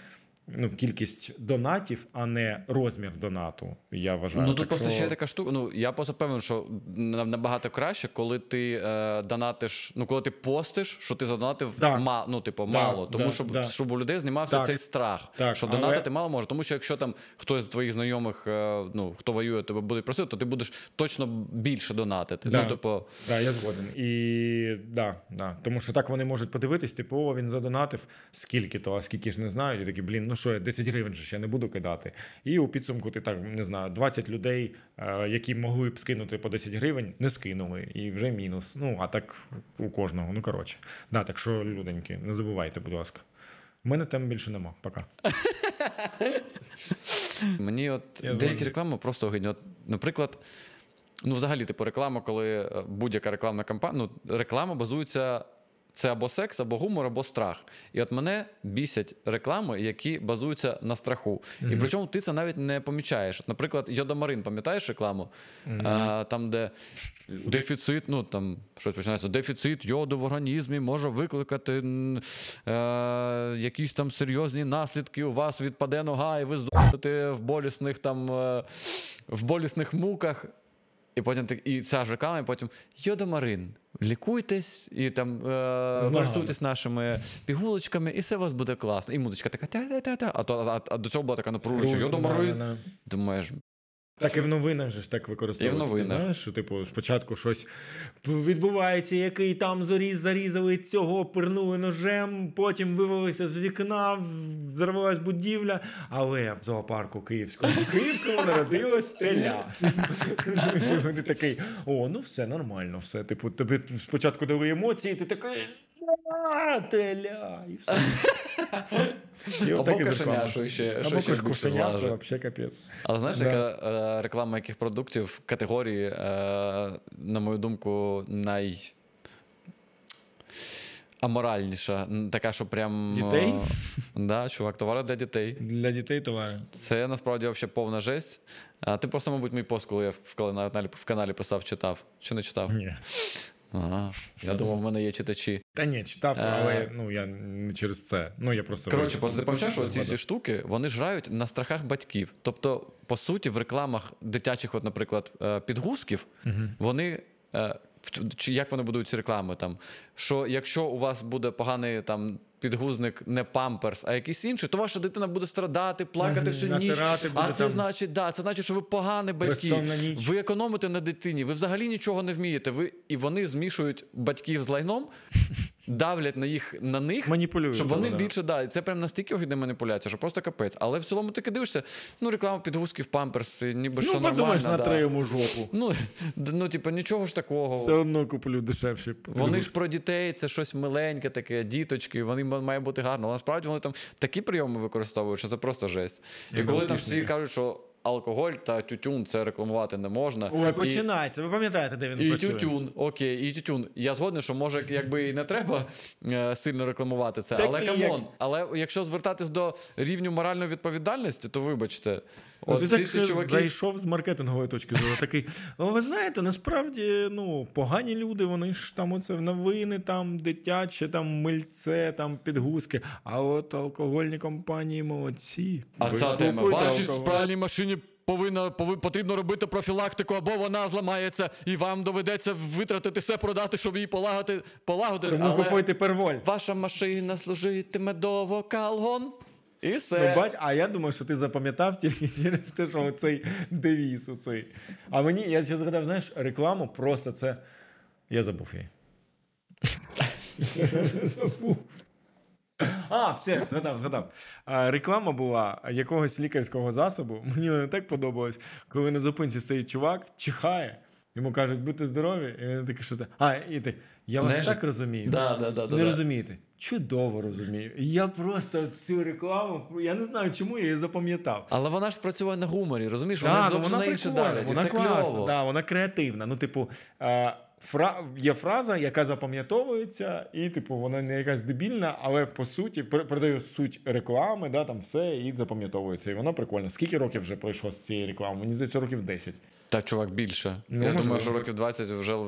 Speaker 2: ну, кількість донатів, а не розмір донату. Я вважаю.
Speaker 1: Ну тут
Speaker 2: Так
Speaker 1: просто
Speaker 2: що-
Speaker 1: ще є така штука. Ну я просто певен, що набагато краще, коли ти е, донатиш, ну коли ти постиш, що ти задонатив
Speaker 2: Да.
Speaker 1: ма, ну, типу,
Speaker 2: Да,
Speaker 1: мало. Тому
Speaker 2: да,
Speaker 1: щоб, щоб у людей знімався
Speaker 2: Так.
Speaker 1: цей страх,
Speaker 2: Так,
Speaker 1: що
Speaker 2: але-
Speaker 1: донатити мало може. Тому що якщо там хтось з твоїх знайомих, е, ну хто воює, тебе буде просити, то ти будеш точно більше донатити.
Speaker 2: Да.
Speaker 1: Ну, типу,
Speaker 2: Да, я згоден. І да, да. Тому що так вони можуть подивитись, типу, о, він задонатив скільки то, а скільки ж не знають. І такі, блін, ну що, я 10 гривень ще не буду кидати. І у підсумку ти так не знаю, 20 людей, е, які могли б скинути по 10 гривень, не скинули. І вже мінус. Ну, а так у кожного. Ну, коротше. Да, так що, люденьки, не забувайте, будь ласка. У мене тем більше нема. Пока. (laughs)
Speaker 1: Мені от
Speaker 2: Я
Speaker 1: деякі
Speaker 2: згоден.
Speaker 1: реклами просто огидні. От, наприклад, ну, взагалі, типу, реклама, коли е, будь-яка рекламна кампанія, ну, реклама базується. Це або секс, або гумор, або страх. І от мене бісять реклами, які базуються на страху. І причому ти це навіть не помічаєш. От, наприклад, Йодомарин, пам'ятаєш рекламу? А, там, де дефіцит, ну там щось починається, дефіцит йоду в організмі може викликати е, якісь там серйозні наслідки. У вас відпаде нога, і ви здохнете в болісних там е, в болісних муках. І потім так, і ця ж реклама, і потім йодомарин, лікуйтесь і там е, користуйтесь нашими пігулочками, і все у вас буде класно. І музичка така та-та-та-та. А, то, а, а до цього була така напружуюча
Speaker 2: Круто,
Speaker 1: йодомарин. Думаєш,
Speaker 2: Так і в новинах же ж так використовується.
Speaker 1: І в новинах.
Speaker 2: Знаєш, що типу спочатку щось відбувається, який там заріз, зарізали цього, пирнули ножем, потім вивелися з вікна, взорвалась будівля, але в зоопарку Київському Київському народилась теля. Вони такий, о, ну все нормально, все. Типу, тобі спочатку дали емоції, ти такий. «А, Теля, і все. (laughs) І
Speaker 1: Або
Speaker 2: і
Speaker 1: кошеня, що ще- що
Speaker 2: Або
Speaker 1: ще більше
Speaker 2: кошеня, це взагалі капець.
Speaker 1: Але знаєш,
Speaker 2: Да.
Speaker 1: яка е, реклама яких продуктів категорії, е, на мою думку, най, аморальніша, м, така, що прям.
Speaker 2: Дітей?
Speaker 1: е, Да, чувак, товари для дітей.
Speaker 2: Для дітей товари.
Speaker 1: Це насправді взагалі повна жесть. А ти просто, мабуть, мій пост, коли я в каналі, в каналі писав, читав. Чи не читав?
Speaker 2: Ні.
Speaker 1: Ага. Я думав, в мене є читачі.
Speaker 2: Та ні, читав,
Speaker 1: Е.
Speaker 2: але ну я не через це. Ну я просто
Speaker 1: Коротше, ти помічаєш, що ці штуки вони жрають на страхах батьків. Тобто, по суті, в рекламах дитячих, от, наприклад, е, підгузків, вони. е, Чи як вони будують ці реклами? Там, що якщо у вас буде поганий там підгузник не памперс, а якийсь інший, то ваша дитина буде страдати, плакати всю ніч.
Speaker 2: буде
Speaker 1: А це
Speaker 2: там.
Speaker 1: значить, да, це значить, що ви погані батьки. Ви економите на дитині, ви взагалі нічого не вмієте. Ви і вони змішують батьків з лайном, давлять на їх на них,
Speaker 2: Маніпулюють,
Speaker 1: щоб вони
Speaker 2: да.
Speaker 1: більше да. Це прям настільки огідна маніпуляція, що просто капець. Але в цілому ти дивишся, ну реклама підгузків, памперси, ніби ж
Speaker 2: Ну,
Speaker 1: все
Speaker 2: подумаєш,
Speaker 1: нормально.
Speaker 2: на
Speaker 1: да.
Speaker 2: йому жопу.
Speaker 1: Ну, (laughs) ну, типу, нічого ж такого.
Speaker 2: Все одно куплю дешевше.
Speaker 1: Вони ж про дітей, це щось миленьке, таке, діточки, вони має бути гарно. Але насправді вони там такі прийоми використовують, що це просто жесть. І коли там всі кажуть, що алкоголь та тютюн це рекламувати не можна.
Speaker 2: Ой,
Speaker 1: І-
Speaker 2: починається. Ви пам'ятаєте, де він
Speaker 1: і
Speaker 2: працює?
Speaker 1: тютюн, окей, і тютюн. Я згоден, що може, якби і не треба е, сильно рекламувати це,
Speaker 2: Так
Speaker 1: але
Speaker 2: come
Speaker 1: on.
Speaker 2: як-
Speaker 1: Але якщо звертатись до рівню моральної відповідальності, то вибачте.
Speaker 2: От ти так
Speaker 1: всі
Speaker 2: е,
Speaker 1: чуваки.
Speaker 2: зайшов з маркетингової точки зору. Такий, ну ви знаєте, насправді ну, погані люди, вони ж там оце новини, там дитяче, там мильце, там підгузки. А от алкогольні компанії молодці.
Speaker 1: А
Speaker 2: Ви
Speaker 1: ця тема. Вашій
Speaker 2: алкоголь.
Speaker 1: машині повинна, пови- потрібно робити профілактику, або вона зламається, і вам доведеться витратити все продати, щоб її полагодити. полагодити.
Speaker 2: Тому
Speaker 1: але
Speaker 2: купуйте перволь.
Speaker 1: Ваша машина служитиме довго калгон. І все.
Speaker 2: Ну, бать, а я думаю, що ти запам'ятав тільки (laughs) через те, що цей девіз. Оцей. А мені, я ще згадав, знаєш, рекламу просто це. Я забув її. Забув. (laughs) А, все, згадав, згадав. А, реклама була якогось лікарського засобу. Мені не так подобалось, коли на зупинці стоїть чувак, чихає. Йому кажуть, будьте здорові, і він такий, що це. А, і ти, я вас
Speaker 1: Знаєш,
Speaker 2: так розумію.
Speaker 1: Да, да, да,
Speaker 2: не
Speaker 1: да.
Speaker 2: розумієте? Чудово розумію. Я просто цю рекламу, я не знаю, чому я її запам'ятав.
Speaker 1: Але вона ж працює на гуморі, розумієш? Вона
Speaker 2: Да, ну, вона
Speaker 1: інше
Speaker 2: прикольна,
Speaker 1: давлять. і
Speaker 2: вона
Speaker 1: це
Speaker 2: класна,
Speaker 1: кльово.
Speaker 2: да, вона креативна. Ну, типу, е, фра... є фраза, яка запам'ятовується, і, типу, вона не якась дебільна, але по суті пер- передає суть реклами, да, там все, і запам'ятовується. І вона прикольна. Скільки років вже пройшло з цієї реклами? Мені здається, років 10.
Speaker 1: Та, чувак, більше.
Speaker 2: Ну,
Speaker 1: я думаю, що років 20 вже.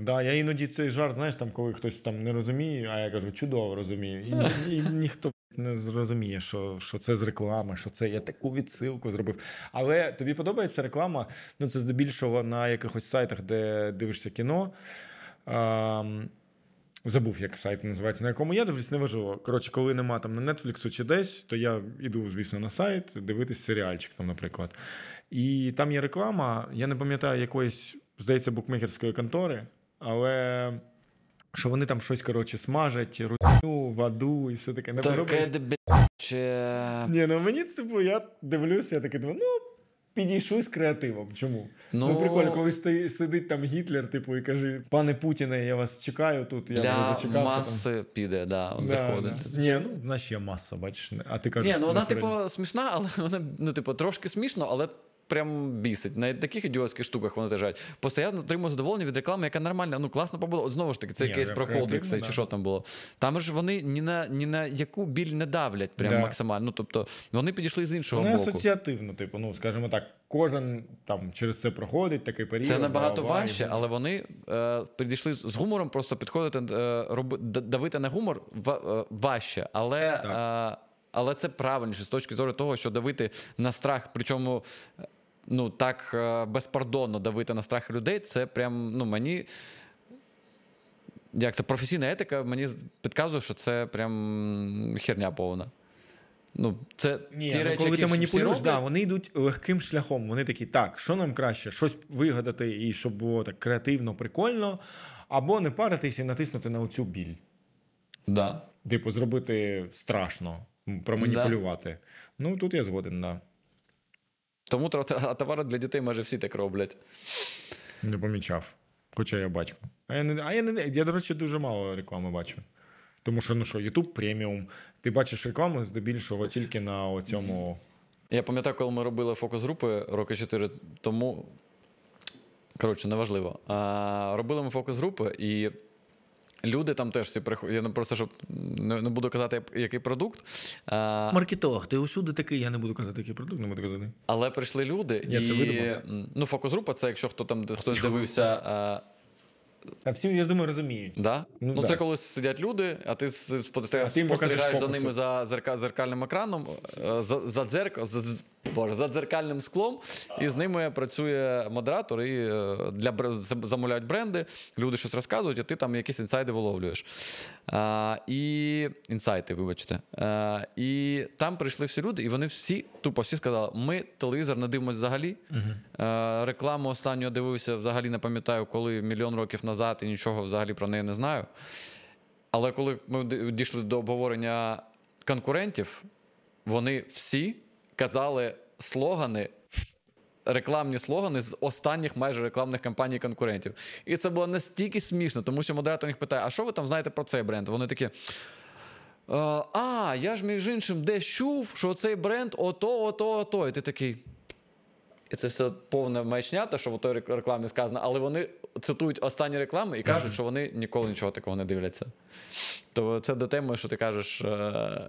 Speaker 2: Да, я іноді цей жарт, знаєш, там, коли хтось там не розуміє, а я кажу, чудово розумію. І, і ніхто не зрозуміє, що, що це з реклами, що це я таку відсилку зробив. Але тобі подобається реклама? Ну, це здебільшого на якихось сайтах, де дивишся кіно. Ам, Забув, як сайт називається, на якому я дивлюсь, неважливо. Коротше, коли нема там на Netflix чи десь, то я йду, звісно, на сайт дивитись серіальчик, там, наприклад. І там є реклама, я не пам'ятаю якоїсь, здається, букмекерської контори, але що вони там щось, коротше, смажать, рутню, воду і все таке. Не подобається? Ні, ну мені, типу, я дивлюся, я такий думаю, ну. Підійшли з креативом. Чому? Ну,
Speaker 1: Ну,
Speaker 2: прикольно, коли стоїть, сидить там Гітлер, типу, і каже: пане Путіне, я вас чекаю тут, я
Speaker 1: Для
Speaker 2: зачекався. там.
Speaker 1: маси піде, да,
Speaker 2: Да,
Speaker 1: заходить.
Speaker 2: да. Ні, ну, в нас є маса, бачиш. А ти кажеш,
Speaker 1: Ні, ну вона, типу, смішна, але (laughs) вона, ну, типу, трошки смішно, але прям бісить. На таких ідіотських штуках вони держать. Постоянно отримую задоволення від реклами, яка нормальна, ну класно побула. От знову ж таки, це якийсь про кодекси, чи що там було. Там ж вони ні на ні на яку біль не давлять, прям
Speaker 2: Да.
Speaker 1: максимально. Ну тобто вони підійшли з іншого
Speaker 2: Вони
Speaker 1: боку.
Speaker 2: асоціативно, типу, ну, скажімо так, кожен там через це проходить такий період.
Speaker 1: Це набагато
Speaker 2: да,
Speaker 1: важче, але вони е, підійшли з гумором, просто підходити, е, роби, давити на гумор ва- е, важче. Але, е, але це правильніше з точки зору того, що давити на страх, причому ну, так е, безпардонно давити на страх людей, це прям ну, мені. Як це професійна етика, мені підказує, що це прям херня повна. Ну, це
Speaker 2: Ні,
Speaker 1: ті
Speaker 2: ну,
Speaker 1: речі,
Speaker 2: коли ти маніпулюєш, да, вони йдуть легким шляхом. Вони такі, так, що нам краще? Щось вигадати і щоб було так креативно, прикольно, або не паритись і натиснути на оцю біль.
Speaker 1: да.
Speaker 2: Типу, зробити страшно, проманіпулювати. Ну, тут я згоден, да.
Speaker 1: Тому а товари для дітей майже всі так роблять.
Speaker 2: Не помічав. Хоча я батько. А я, не, а я, не, я, до речі, дуже мало реклами бачу. Тому що, ну що, YouTube преміум. Ти бачиш рекламу здебільшого тільки на цьому.
Speaker 1: Я пам'ятаю, коли ми робили фокус-групи роки 4 тому. Коротше, неважливо. А, робили ми фокус-групи, і Люди там теж всі приходять. Я не просто щоб не, не буду казати, який продукт. А,
Speaker 2: Маркетолог, ти усюди такий, я не буду казати, який продукт, не буду казати.
Speaker 1: але прийшли люди,
Speaker 2: Я
Speaker 1: і
Speaker 2: це видумав.
Speaker 1: ну, фокус-група це якщо хто там хтось дивився. А,
Speaker 2: А всі, я думаю, розуміють.
Speaker 1: Да?
Speaker 2: Ну,
Speaker 1: Ну,
Speaker 2: да.
Speaker 1: це коли сидять люди, а ти спостерігаєш,
Speaker 2: А
Speaker 1: за ними за зерка, зеркальним екраном, е, за, за, дзерк, за, боже, за дзеркальним склом, і з ними працює модератор, і е, для замовляють бренди, люди щось розказують, а ти там якісь інсайди виловлюєш. А, і інсайти, вибачте. А, і там прийшли всі люди, і вони всі, тупо всі сказали: ми телевізор не дивимося взагалі. Е, рекламу останню я дивився, взагалі не пам'ятаю, коли мільйон років назад і нічого взагалі про неї не знаю. Але коли ми дійшли до обговорення конкурентів, вони всі казали слогани. Рекламні слогани з останніх майже рекламних кампаній конкурентів. І це було настільки смішно, тому що модератор їх питає: а що ви там знаєте про цей бренд? Вони такі. «Е, А, я ж між іншим десь чув, що цей бренд ото, ото, ото. І ти такий. І це все повна маячня, те, що в той рекламі сказано, але вони цитують останні реклами і кажуть, що вони ніколи нічого такого не дивляться. То це до теми, що ти кажеш: е,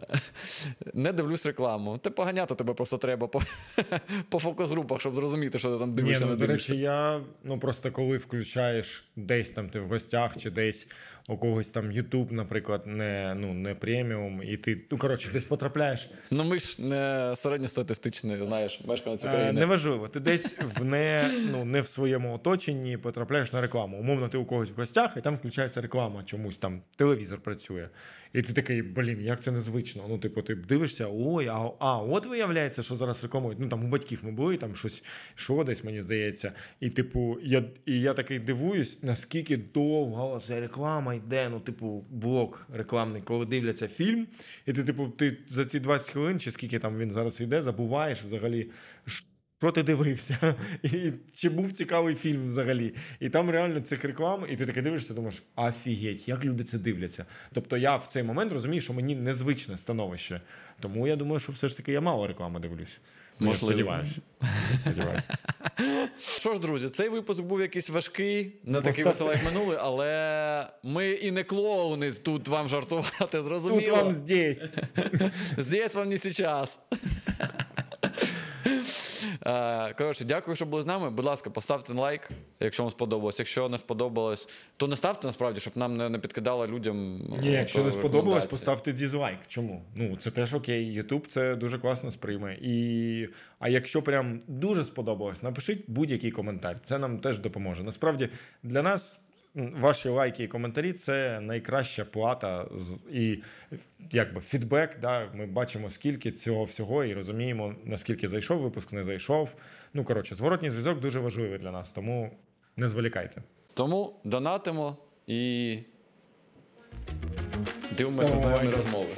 Speaker 1: не дивлюсь рекламу. Ти поганяти тебе просто треба по, (laughs) по фокус-групах, щоб зрозуміти, що ти там
Speaker 2: Ні,
Speaker 1: дивишся,
Speaker 2: ну,
Speaker 1: не
Speaker 2: до
Speaker 1: дивишся.
Speaker 2: речі, я ну просто коли включаєш десь там ти в гостях чи десь у когось там YouTube, наприклад, не, ну, не преміум, і ти, ну коротше, десь потрапляєш.
Speaker 1: Ну ми ж не середньостатистичний, знаєш, мешканець
Speaker 2: Е,
Speaker 1: України.
Speaker 2: неважливо, ти десь в не, ну, не в своєму оточенні потрапляєш на рекламу. Умовно, ти у когось в гостях, і там включається реклама чомусь там, телевізор працює. І ти такий, блін, як це незвично. Ну, типу, ти дивишся, ой, а, а от виявляється, що зараз рекламують. Ну там у батьків ми були, там щось що десь, мені здається. І, типу, я, і я такий дивуюсь, наскільки довго ця реклама йде. Ну, типу, блок рекламний, коли дивляться фільм, і ти, типу, ти за ці 20 хвилин, чи скільки там він зараз йде, забуваєш взагалі. Що ти дивився? (laughs) І чи був цікавий фільм взагалі? І там реально цих реклам, і ти таке дивишся, думаєш, офігеть, як люди це дивляться. Тобто я в цей момент розумію, що мені незвичне становище. Тому я думаю, що все ж таки я мало реклами дивлюсь. Ну,
Speaker 1: Можливо.
Speaker 2: Сподіваюся. (laughs)
Speaker 1: Що ж, друзі, цей випуск був якийсь важкий, не такий веселий, як минулий, але ми і не клоуни тут вам жартувати, зрозуміло.
Speaker 2: Тут вам здесь. (laughs)
Speaker 1: Здесь вам не сейчас. Е, Коротше, дякую, що були з нами. Будь ласка, поставте лайк, якщо вам сподобалось. Якщо не сподобалось, то не ставте насправді, щоб нам не, не підкидало людям.
Speaker 2: Ні, якщо не
Speaker 1: е,
Speaker 2: сподобалось, поставте дізлайк. Чому? Ну, це теж окей. Ютуб це дуже класно сприйме. І... А якщо прям дуже сподобалось, напишіть будь-який коментар. Це нам теж допоможе. Насправді, для нас. Ваші лайки і коментарі це найкраща плата і якби фідбек. Да? Ми бачимо, скільки цього всього, і розуміємо, наскільки зайшов випуск, не зайшов. Ну коротше, зворотній зв'язок дуже важливий для нас, тому не зволікайте.
Speaker 1: Тому донатимо і дивимося знайомі розмови.